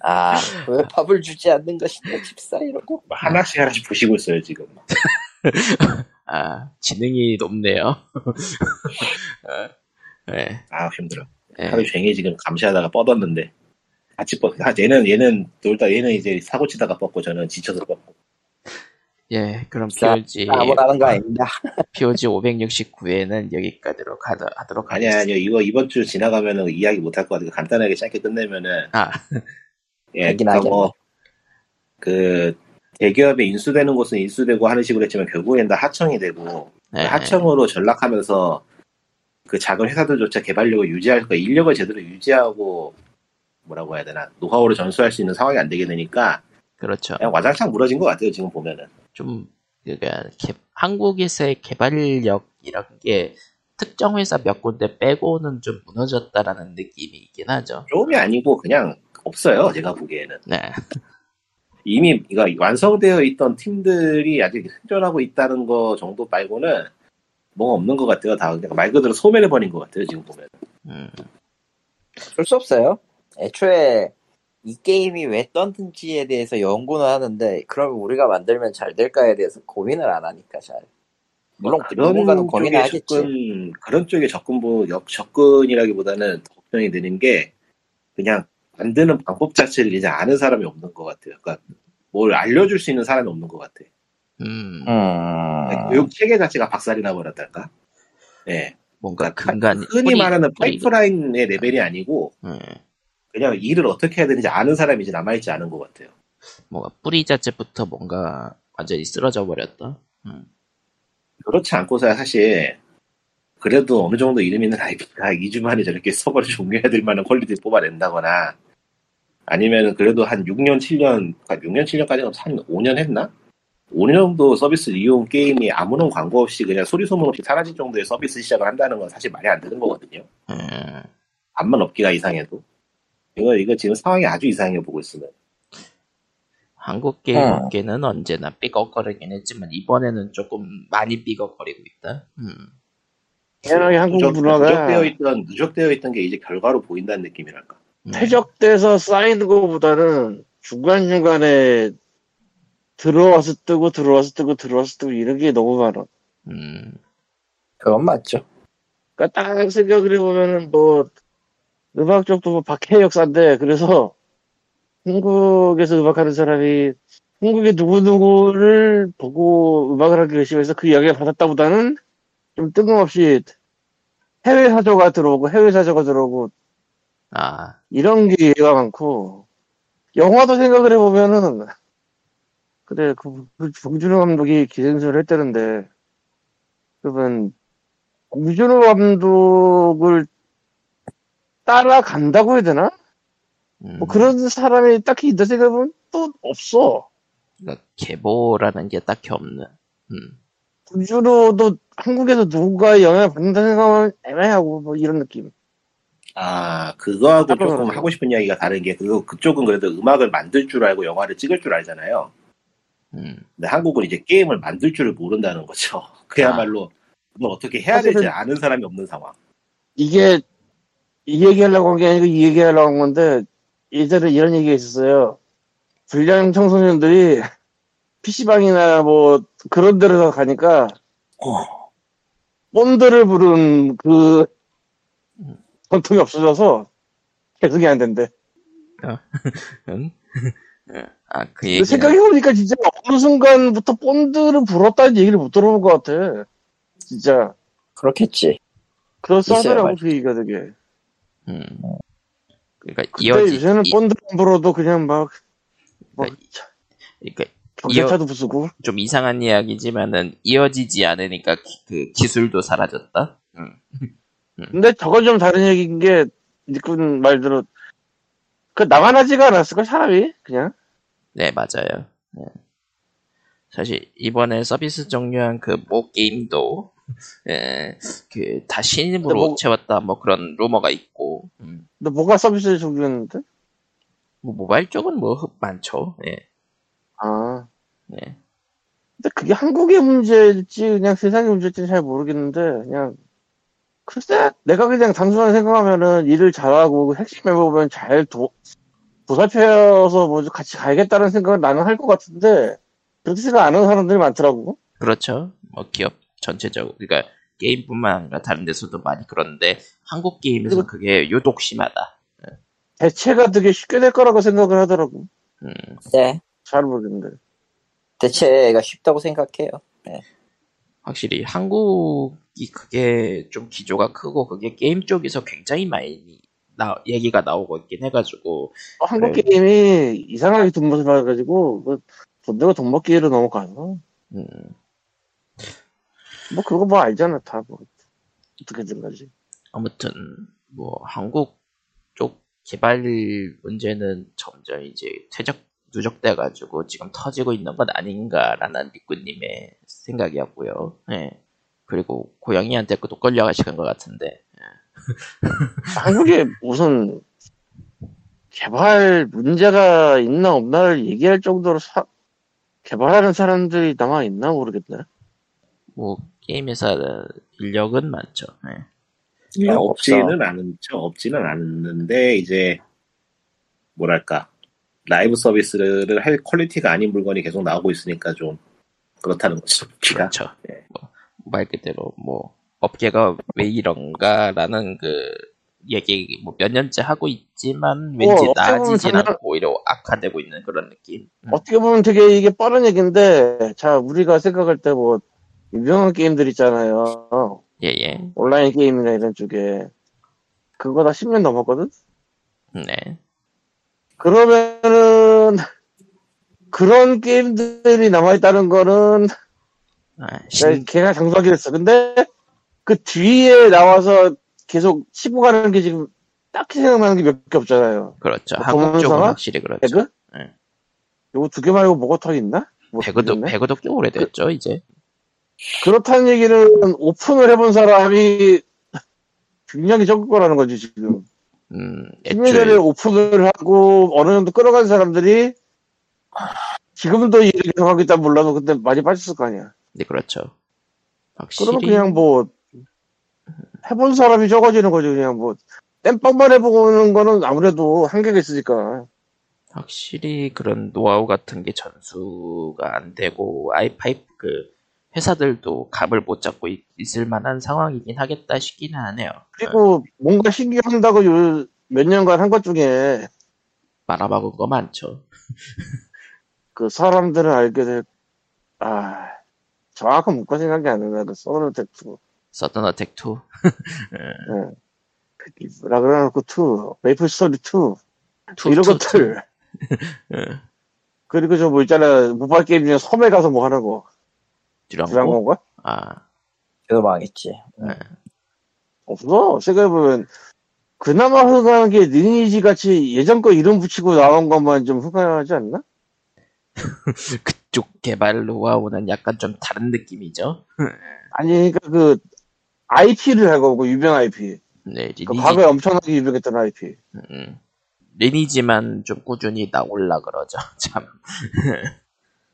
아, 왜 밥을 주지 않는 것이냐, 집사, 이러고. 하나씩 하나씩 부시고 있어요 지금 아, 지능이 높네요. 어, 네, 아 힘들어 네. 하루 종일 지금 감시하다가 뻗었는데 같이 뻗 아, 얘는 얘는 놀다 얘는 이제 사고 치다가 뻗고 저는 지쳐서 뻗고 예, 그럼 자, POG, 아무나는 거 아닙니다. POG 569회는 여기까지로 가도, 하도록 아니야 하겠습니다. 아니야 이거 이번 주 지나가면은 이야기 못 할 것 같아 간단하게 짧게 끝내면은 아, 예 하긴 그러니까 뭐그 대기업에 인수되는 곳은 인수되고 하는 식으로 했지만 결국엔 다 하청이 되고 네. 그 하청으로 전락하면서 그 작은 회사들조차 개발력을 유지할 거 인력을 제대로 유지하고 뭐라고 해야 되나 노하우를 전수할 수 있는 상황이 안 되게 되니까 그렇죠. 그냥 와장창 무너진 것 같아요 지금 보면은 좀, 그니까, 한국에서의 개발력이란 게 특정 회사 몇 군데 빼고는 좀 무너졌다라는 느낌이 있긴 하죠. 조금이 아니고 그냥 없어요 제가 보기에는 네. 이미 이거 완성되어 있던 팀들이 아직 생존하고 있다는 거 정도 말고는 뭐가 없는 것 같아요 다 그냥 말 그대로 소멸해 버린 것 같아요 지금 보면 음, 어쩔 수 없어요. 애초에 이 게임이 왜 떴는지에 대해서 연구는 하는데, 그럼 우리가 만들면 잘 될까에 대해서 고민을 안 하니까 잘. 물론 누군가는 고민을 쪽에 하겠지. 접근 그런 쪽에 접근 보 역- 접근이라기보다는 걱정이 되는 게 그냥 만드는 방법 자체를 이제 아는 사람이 없는 것 같아요. 그러니까 뭘 알려줄 수 있는 사람이 없는 것 같아. 음, 음. 교육 체계 자체가 박살이 나버렸달까? 예. 뭔가 그러니까 근간, 흔히 뿌리- 말하는 뿌리- 파이프라인의 레벨이 아니고 음, 그냥 일을 어떻게 해야 되는지 아는 사람이 이제 남아있지 않은 것 같아요. 뭔가 뿌리 자체부터 뭔가 완전히 쓰러져 버렸다. 음, 그렇지 않고서야 사실 그래도 어느 정도 이름 있는 IP가 2주 만에 저렇게 서버를 종료해야 될 만한 퀄리티를 뽑아낸다거나 아니면은 그래도 한 6년, 7년, 6년, 7년까지는 한 5년 했나? 5년 정도 서비스를 이용 게임이 아무런 광고 없이 그냥 소리 소문 없이 사라질 정도의 서비스 시작을 한다는 건 사실 말이 안 되는 거거든요. 음, 암만 업계가 이상해도. 이거, 이거 지금 상황이 아주 이상해 보고 있으면. 한국 게임 어. 업계는 언제나 삐걱거리긴 했지만 이번에는 조금 많이 삐걱거리고 있다. 음, 당연하게 한국 누적, 문화가 누적되어 있던, 누적되어 있던 게 이제 결과로 보인다는 느낌이랄까. 음. 퇴적돼서 쌓이는 것보다는 중간 중간에 들어와서 뜨고 들어와서 뜨고 들어와서 뜨고 이런 게 너무 많아. 음, 그건 맞죠. 그러니까 딱 생각을 해보면은 뭐 음악 쪽도 뭐 박해 역사인데 그래서 한국에서 음악하는 사람이 한국의 누구누구를 보고 음악을 하기 위해서 그 이야기를 받았다보다는 좀 뜬금없이 해외 사조가 들어오고 해외 사조가 들어오고 아, 이런 게 얘가 많고 영화도 생각을 해보면은 그래 그, 그 봉준호 감독이 기생수를 했다는데 그러면 봉준호 감독을 따라간다고 해야 되나? 음, 뭐 그런 사람이 딱히 있다 생각해보면 또 없어 그러니까 계보라는 게 딱히 없는. 음, 봉준호도 한국에서 누군가의 영향을 받는다 생각하면 애매하고 뭐 이런 느낌 아, 그거하고 조금. 하고 싶은 이야기가 다른 게, 그거, 그쪽은 그래도 음악을 만들 줄 알고 영화를 찍을 줄 알잖아요. 음, 근데 한국은 이제 게임을 만들 줄을 모른다는 거죠. 그야말로 뭘 어떻게 해야 될지 사실은- 아는 사람이 없는 상황. 이게 이 얘기하려고 한 게 아니고 이 얘기하려고 한 건데 예전에 이런 얘기가 있었어요. 불량 청소년들이 PC방이나 뭐 그런 데로 가니까 어, 본드를 부른 그 전통이 없어져서 계속이 안 된대. 응? 아, 그 얘기는 생각해보니까 진짜 어느 순간부터 본드를 불었다는 얘기를 못 들어본 것 같아. 진짜. 그렇겠지. 그럴싸하더라고 있어요, 그 얘기가 되게. 음. 그러니까 근데 이어지 요새는 이- 본드 안 불어도 그냥 막, 뭐 그러니까 그러니까 경찰차도 부수고. 좀 이상한 이야기지만은 이어지지 않으니까 기, 그 기술도 사라졌다. 음. 근데 저건 좀 다른 얘기인 게, 니꾼 말대로, 그 나만 하지가 않았을까, 사람이? 그냥? 네 맞아요. 네. 사실 이번에 서비스 종료한 그 모 게임도 예, 그다 신입으로 뭐- 채웠다 뭐 그런 루머가 있고 음. 근데 뭐가 서비스를 종료했는데? 뭐 모바일 쪽은 뭐 흡- 많죠. 예. 아. 네. 근데 그게 한국의 문제일지, 그냥 세상의 문제일지 잘 모르겠는데, 그냥, 글쎄, 내가 그냥 단순하게 생각하면은 일을 잘하고 핵심 해보면 잘 도, 보살펴서 뭐 같이 가야겠다는 생각은 나는 할 것 같은데, 그렇게 생각 안 하는 사람들이 많더라고. 그렇죠. 뭐 기업 전체적으로 그러니까 게임뿐만 아니라 다른 데서도 많이 그런데 한국 게임에서 그게 유독 심하다. 대체가 되게 쉽게 될 거라고 생각을 하더라고. 음. 네. 잘 모르겠는데. 대체가 쉽다고 생각해요. 확실히 한국이 그게 좀 기조가 크고 그게 게임 쪽에서 굉장히 많이 나, 얘기가 나오고 있긴 해가지고 어, 한국 그래. 게임이 이상하게 돈 벌어 봐가지고, 뭐, 돈 내고 돈 먹기로 넘어가서. 음, 뭐, 그거 뭐 알잖아, 다 뭐. 어떻게든 가지. 아무튼 뭐 한국 쪽 개발 문제는 점점 이제 퇴적 누적돼가지고 지금 터지고 있는 건 아닌가라는 리꾸님의 생각이었고요. 예. 그리고 고양이한테 또 끌려가시는 것 같은데 한국에 무슨 개발 문제가 있나 없나를 얘기할 정도로 사- 개발하는 사람들이 남아 있나 모르겠네. 뭐 게임 회사 인력은 많죠. 예. 아, 아, 없지는 않죠. 없지는 않는데 이제 뭐랄까 라이브 서비스를 할 퀄리티가 아닌 물건이 계속 나오고 있으니까 좀 그렇다는 거죠. 그렇죠. 예. 뭐, 말 그대로 뭐 업계가 왜 이런가라는 그 얘기 뭐 몇 년째 하고 있지만 왠지 어, 나아지진 정말- 않고 오히려 악화되고 있는 그런 느낌. 음. 어떻게 보면 되게 이게 빠른 얘기인데, 자, 우리가 생각할 때 뭐, 유명한 게임들 있잖아요. 예예. 온라인 게임이나 이런 쪽에. 그거 다 10년 넘었거든? 네. 그러면은, 그런 게임들이 남아있다는 거는, 아, 야, 신, 걔가 장수하기로 했어. 근데 그 뒤에 나와서 계속 치고 가는 게 지금 딱히 생각나는 게 몇 개 없잖아요. 그렇죠. 뭐 한국 쪽은? 확실히 그렇죠. 배그? 네. 요거 두 개 말고 뭐가 더 있나? 뭐 배그도. 배그도 꽤 오래됐죠 이제. 그렇다는 얘기는 오픈을 해본 사람이 굉장히 적을 거라는 거지 지금. 음, 애초에 오픈을 하고 어느 정도 끌어간 사람들이 지금도 이 얘기를 계속 하겠다 몰라도 근데 많이 빠졌을 거 아니야. 네, 그렇죠. 확실히 그러면 그냥 뭐 해본 사람이 적어지는 거죠. 그냥 뭐 땜빵만 해보는 거는 아무래도 한계가 있으니까. 확실히 그런 노하우 같은 게 전수가 안 되고 아이파이프 그 회사들도 값을 못 잡고 있, 을 만한 상황이긴 하겠다 싶기는 하네요. 그리고 뭔가 신기한다고 요몇 년간 한 것 중에 말아먹은 거 많죠. 그 사람들은 알게 될, 아, 정확한 문과 생각이 안 나는데, 서든 어택 2. 서든 어택 2. 예. 그게 뭐라 그래놓고 2, 메이플 스토리 2, 투, 이런 투, 것들. 예. 그리고 저 뭐 있잖아, 모바일 게임 중에 섬에 가서 뭐 거. 드라곤가? 아, 그거 망했지. 응. 없어. 생각해보면, 그나마 흥하는 게 리니지 같이 예전 거 이름 붙이고 나온 것만 좀 흥하지 않나? 그쪽 개발로와는 약간 좀 다른 느낌이죠. 아니, 그러니까 그, IP를 하고, 그 유명 IP. 네, 그 리니지, 과거에 엄청나게 유명했던 IP. 음, 리니지만 좀 꾸준히 나올라 그러죠. 참.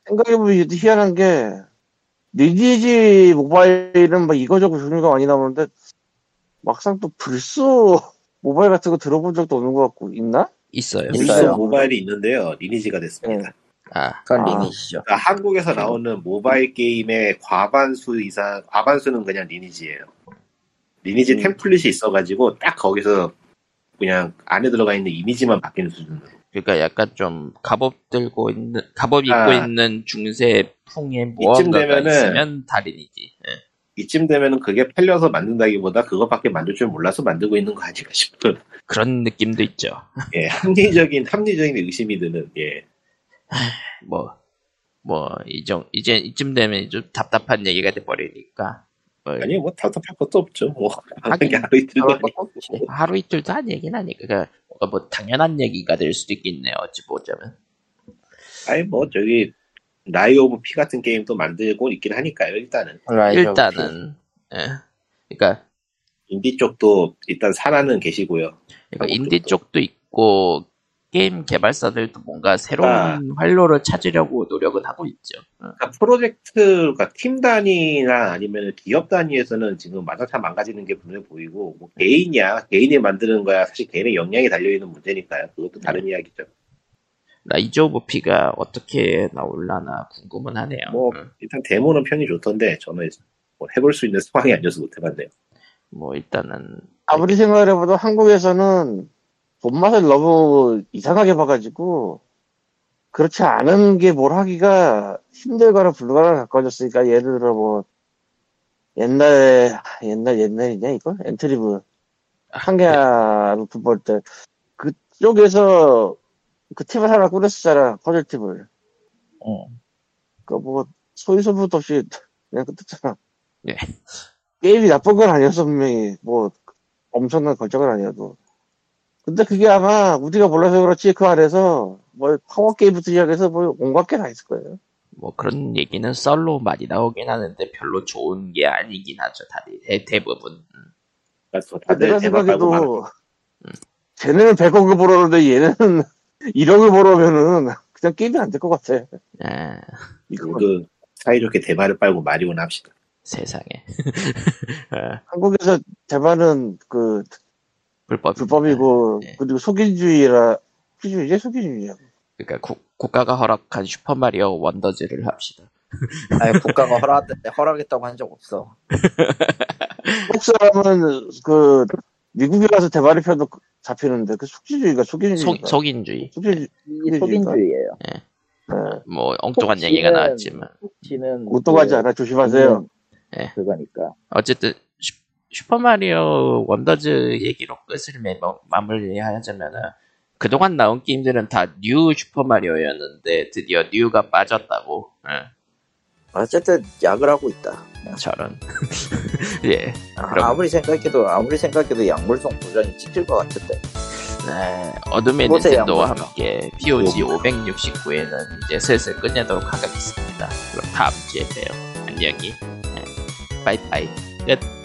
생각해보면 이게 희한한 게, 리니지 모바일은 막 이거저거 종류가 많이 나오는데, 막상 또 불소 모바일 같은 거 들어본 적도 없는 것 같고, 있나? 있어요. 있어요. 모바일이 있는데요. 리니지가 됐습니다. 아, 그건 아. 리니지죠. 그러니까 한국에서 나오는 모바일 게임의 과반수 이상, 과반수는 그냥 리니지예요. 리니지 음. 템플릿이 있어가지고 딱 거기서 그냥 안에 들어가 있는 이미지만 바뀌는 수준으로. 그러니까 약간 좀 갑옷 들고 있는, 갑옷 입고 아. 있는 중세 풍의 이쯤 무언가가 되면은- 있으면 다 리니지. 예. 이쯤 되면은 그게 팔려서 만든다기보다 그것밖에 만들 줄 몰라서 만들고 있는 거 아닐까 싶은 그런 느낌도 있죠. 예 합리적인 합리적인 의심이 드는 예 뭐, 뭐, 이정, 이제, 이쯤 되면 좀 답답한 얘기가 돼버리니까. 뭐, 아니 뭐 답답할 것도 없죠 뭐 하긴. 하루 이틀도 아니고. 하루 이틀도 한 얘기는 아니까. 그러니까 뭐, 당연한 얘기가 될 수도 있겠네요. 어찌 보자면. 아니 뭐 저기 라이즈 오브 피 같은 게임도 만들고 있긴 하니까요 일단은 일단은, 예. 그러니까, 인디 쪽도 일단 살아는 계시고요 그러니까 인디. 쪽도 있고, 게임 개발사들도 뭔가 새로운 아. 활로를 찾으려고 노력은 하고 있죠. 어. 그러니까 프로젝트가 팀 단위나 아니면 기업 단위에서는 지금 마다타 망가지는 게 분명히 보이고 뭐 개인이야 개인이 만드는 거야 사실 개인의 역량이 달려있는 문제니까요 그것도 다른 이야기죠 라이즈 오브 피가 어떻게 나올라나 궁금은 하네요. 뭐 음. 일단 데모는 평이 좋던데 저는 뭐 해볼 수 있는 상황이 아니어서 못 해봤네요 뭐 일단은 아무리 생각을 해봐도 한국에서는 돈맛을 너무 이상하게 봐가지고, 그렇지 않은 게 뭘 하기가 힘들거나 불가능에 가까워졌으니까, 예를 들어 뭐, 옛날에, 옛날, 옛날이냐, 이거? 엔트리브. 한계야 풋볼 때. 그쪽에서 그 팀을 하나 꾸렸었잖아, 퍼즐 팀을. 응. 그 뭐, 소유소부도 없이 그냥 끝냈잖아. 예. 게임이 나쁜 건 아니었어, 분명히. 뭐, 엄청난 걸작은 아니어도. 근데 그게 아마 우리가 몰라서 그렇지 그 안에서 뭐 파워 게임부터 시작해서 뭐 온갖 게 다 있을 거예요. 뭐 그런 얘기는 썰로 많이 나오긴 하는데 별로 좋은 게 아니긴 하죠. 다들 대, 대부분. 내가 생각해도 쟤네는 100억을 벌었는데 얘는 1억을 벌으면은 그냥 게임이 안 될 것 같아. 아, 이거 모두 사이좋게 대발을 빨고 마리오나 합시다 세상에. 아, 한국에서 대만은 그 불법. 불법이고 네. 그리고 속인주의라 속인주의지 속인주의야. 그러니까 국, 국가가 허락한 슈퍼마리오 원더즈를 합시다. 아니 국가가 허락 허락했다고 한 적 없어. 한국 사람은 그 미국에 가서 대만을 펴도 잡히는데 그 속인주의가 속, 속인주의. 속인주의 이 속인주의예요. 네. 뭐 엉뚱한 혹시는- 얘기가 나왔지만 지는 못懂하지 않아 조심하세요. 예. 그거니까. 어쨌든 슈, 슈퍼마리오 원더즈 얘기로 끝을 매, 뭐, 마무리하자면은 그동안 나온 게임들은 다 뉴 슈퍼마리오였는데 드디어 뉴가 빠졌다고. 예, 어쨌든 약을 하고 있다. 저런. 예. 아, 아무리 생각해도 아무리 생각해도 약물성 도전이 찍힐 것 같은데. 네, 어둠의 닌텐도와? 함께 POG 569회는 이제 슬슬 끝내도록 하겠습니다. 그럼 다음 주에 봬요. 안녕히. 네, 바이바이. 끝.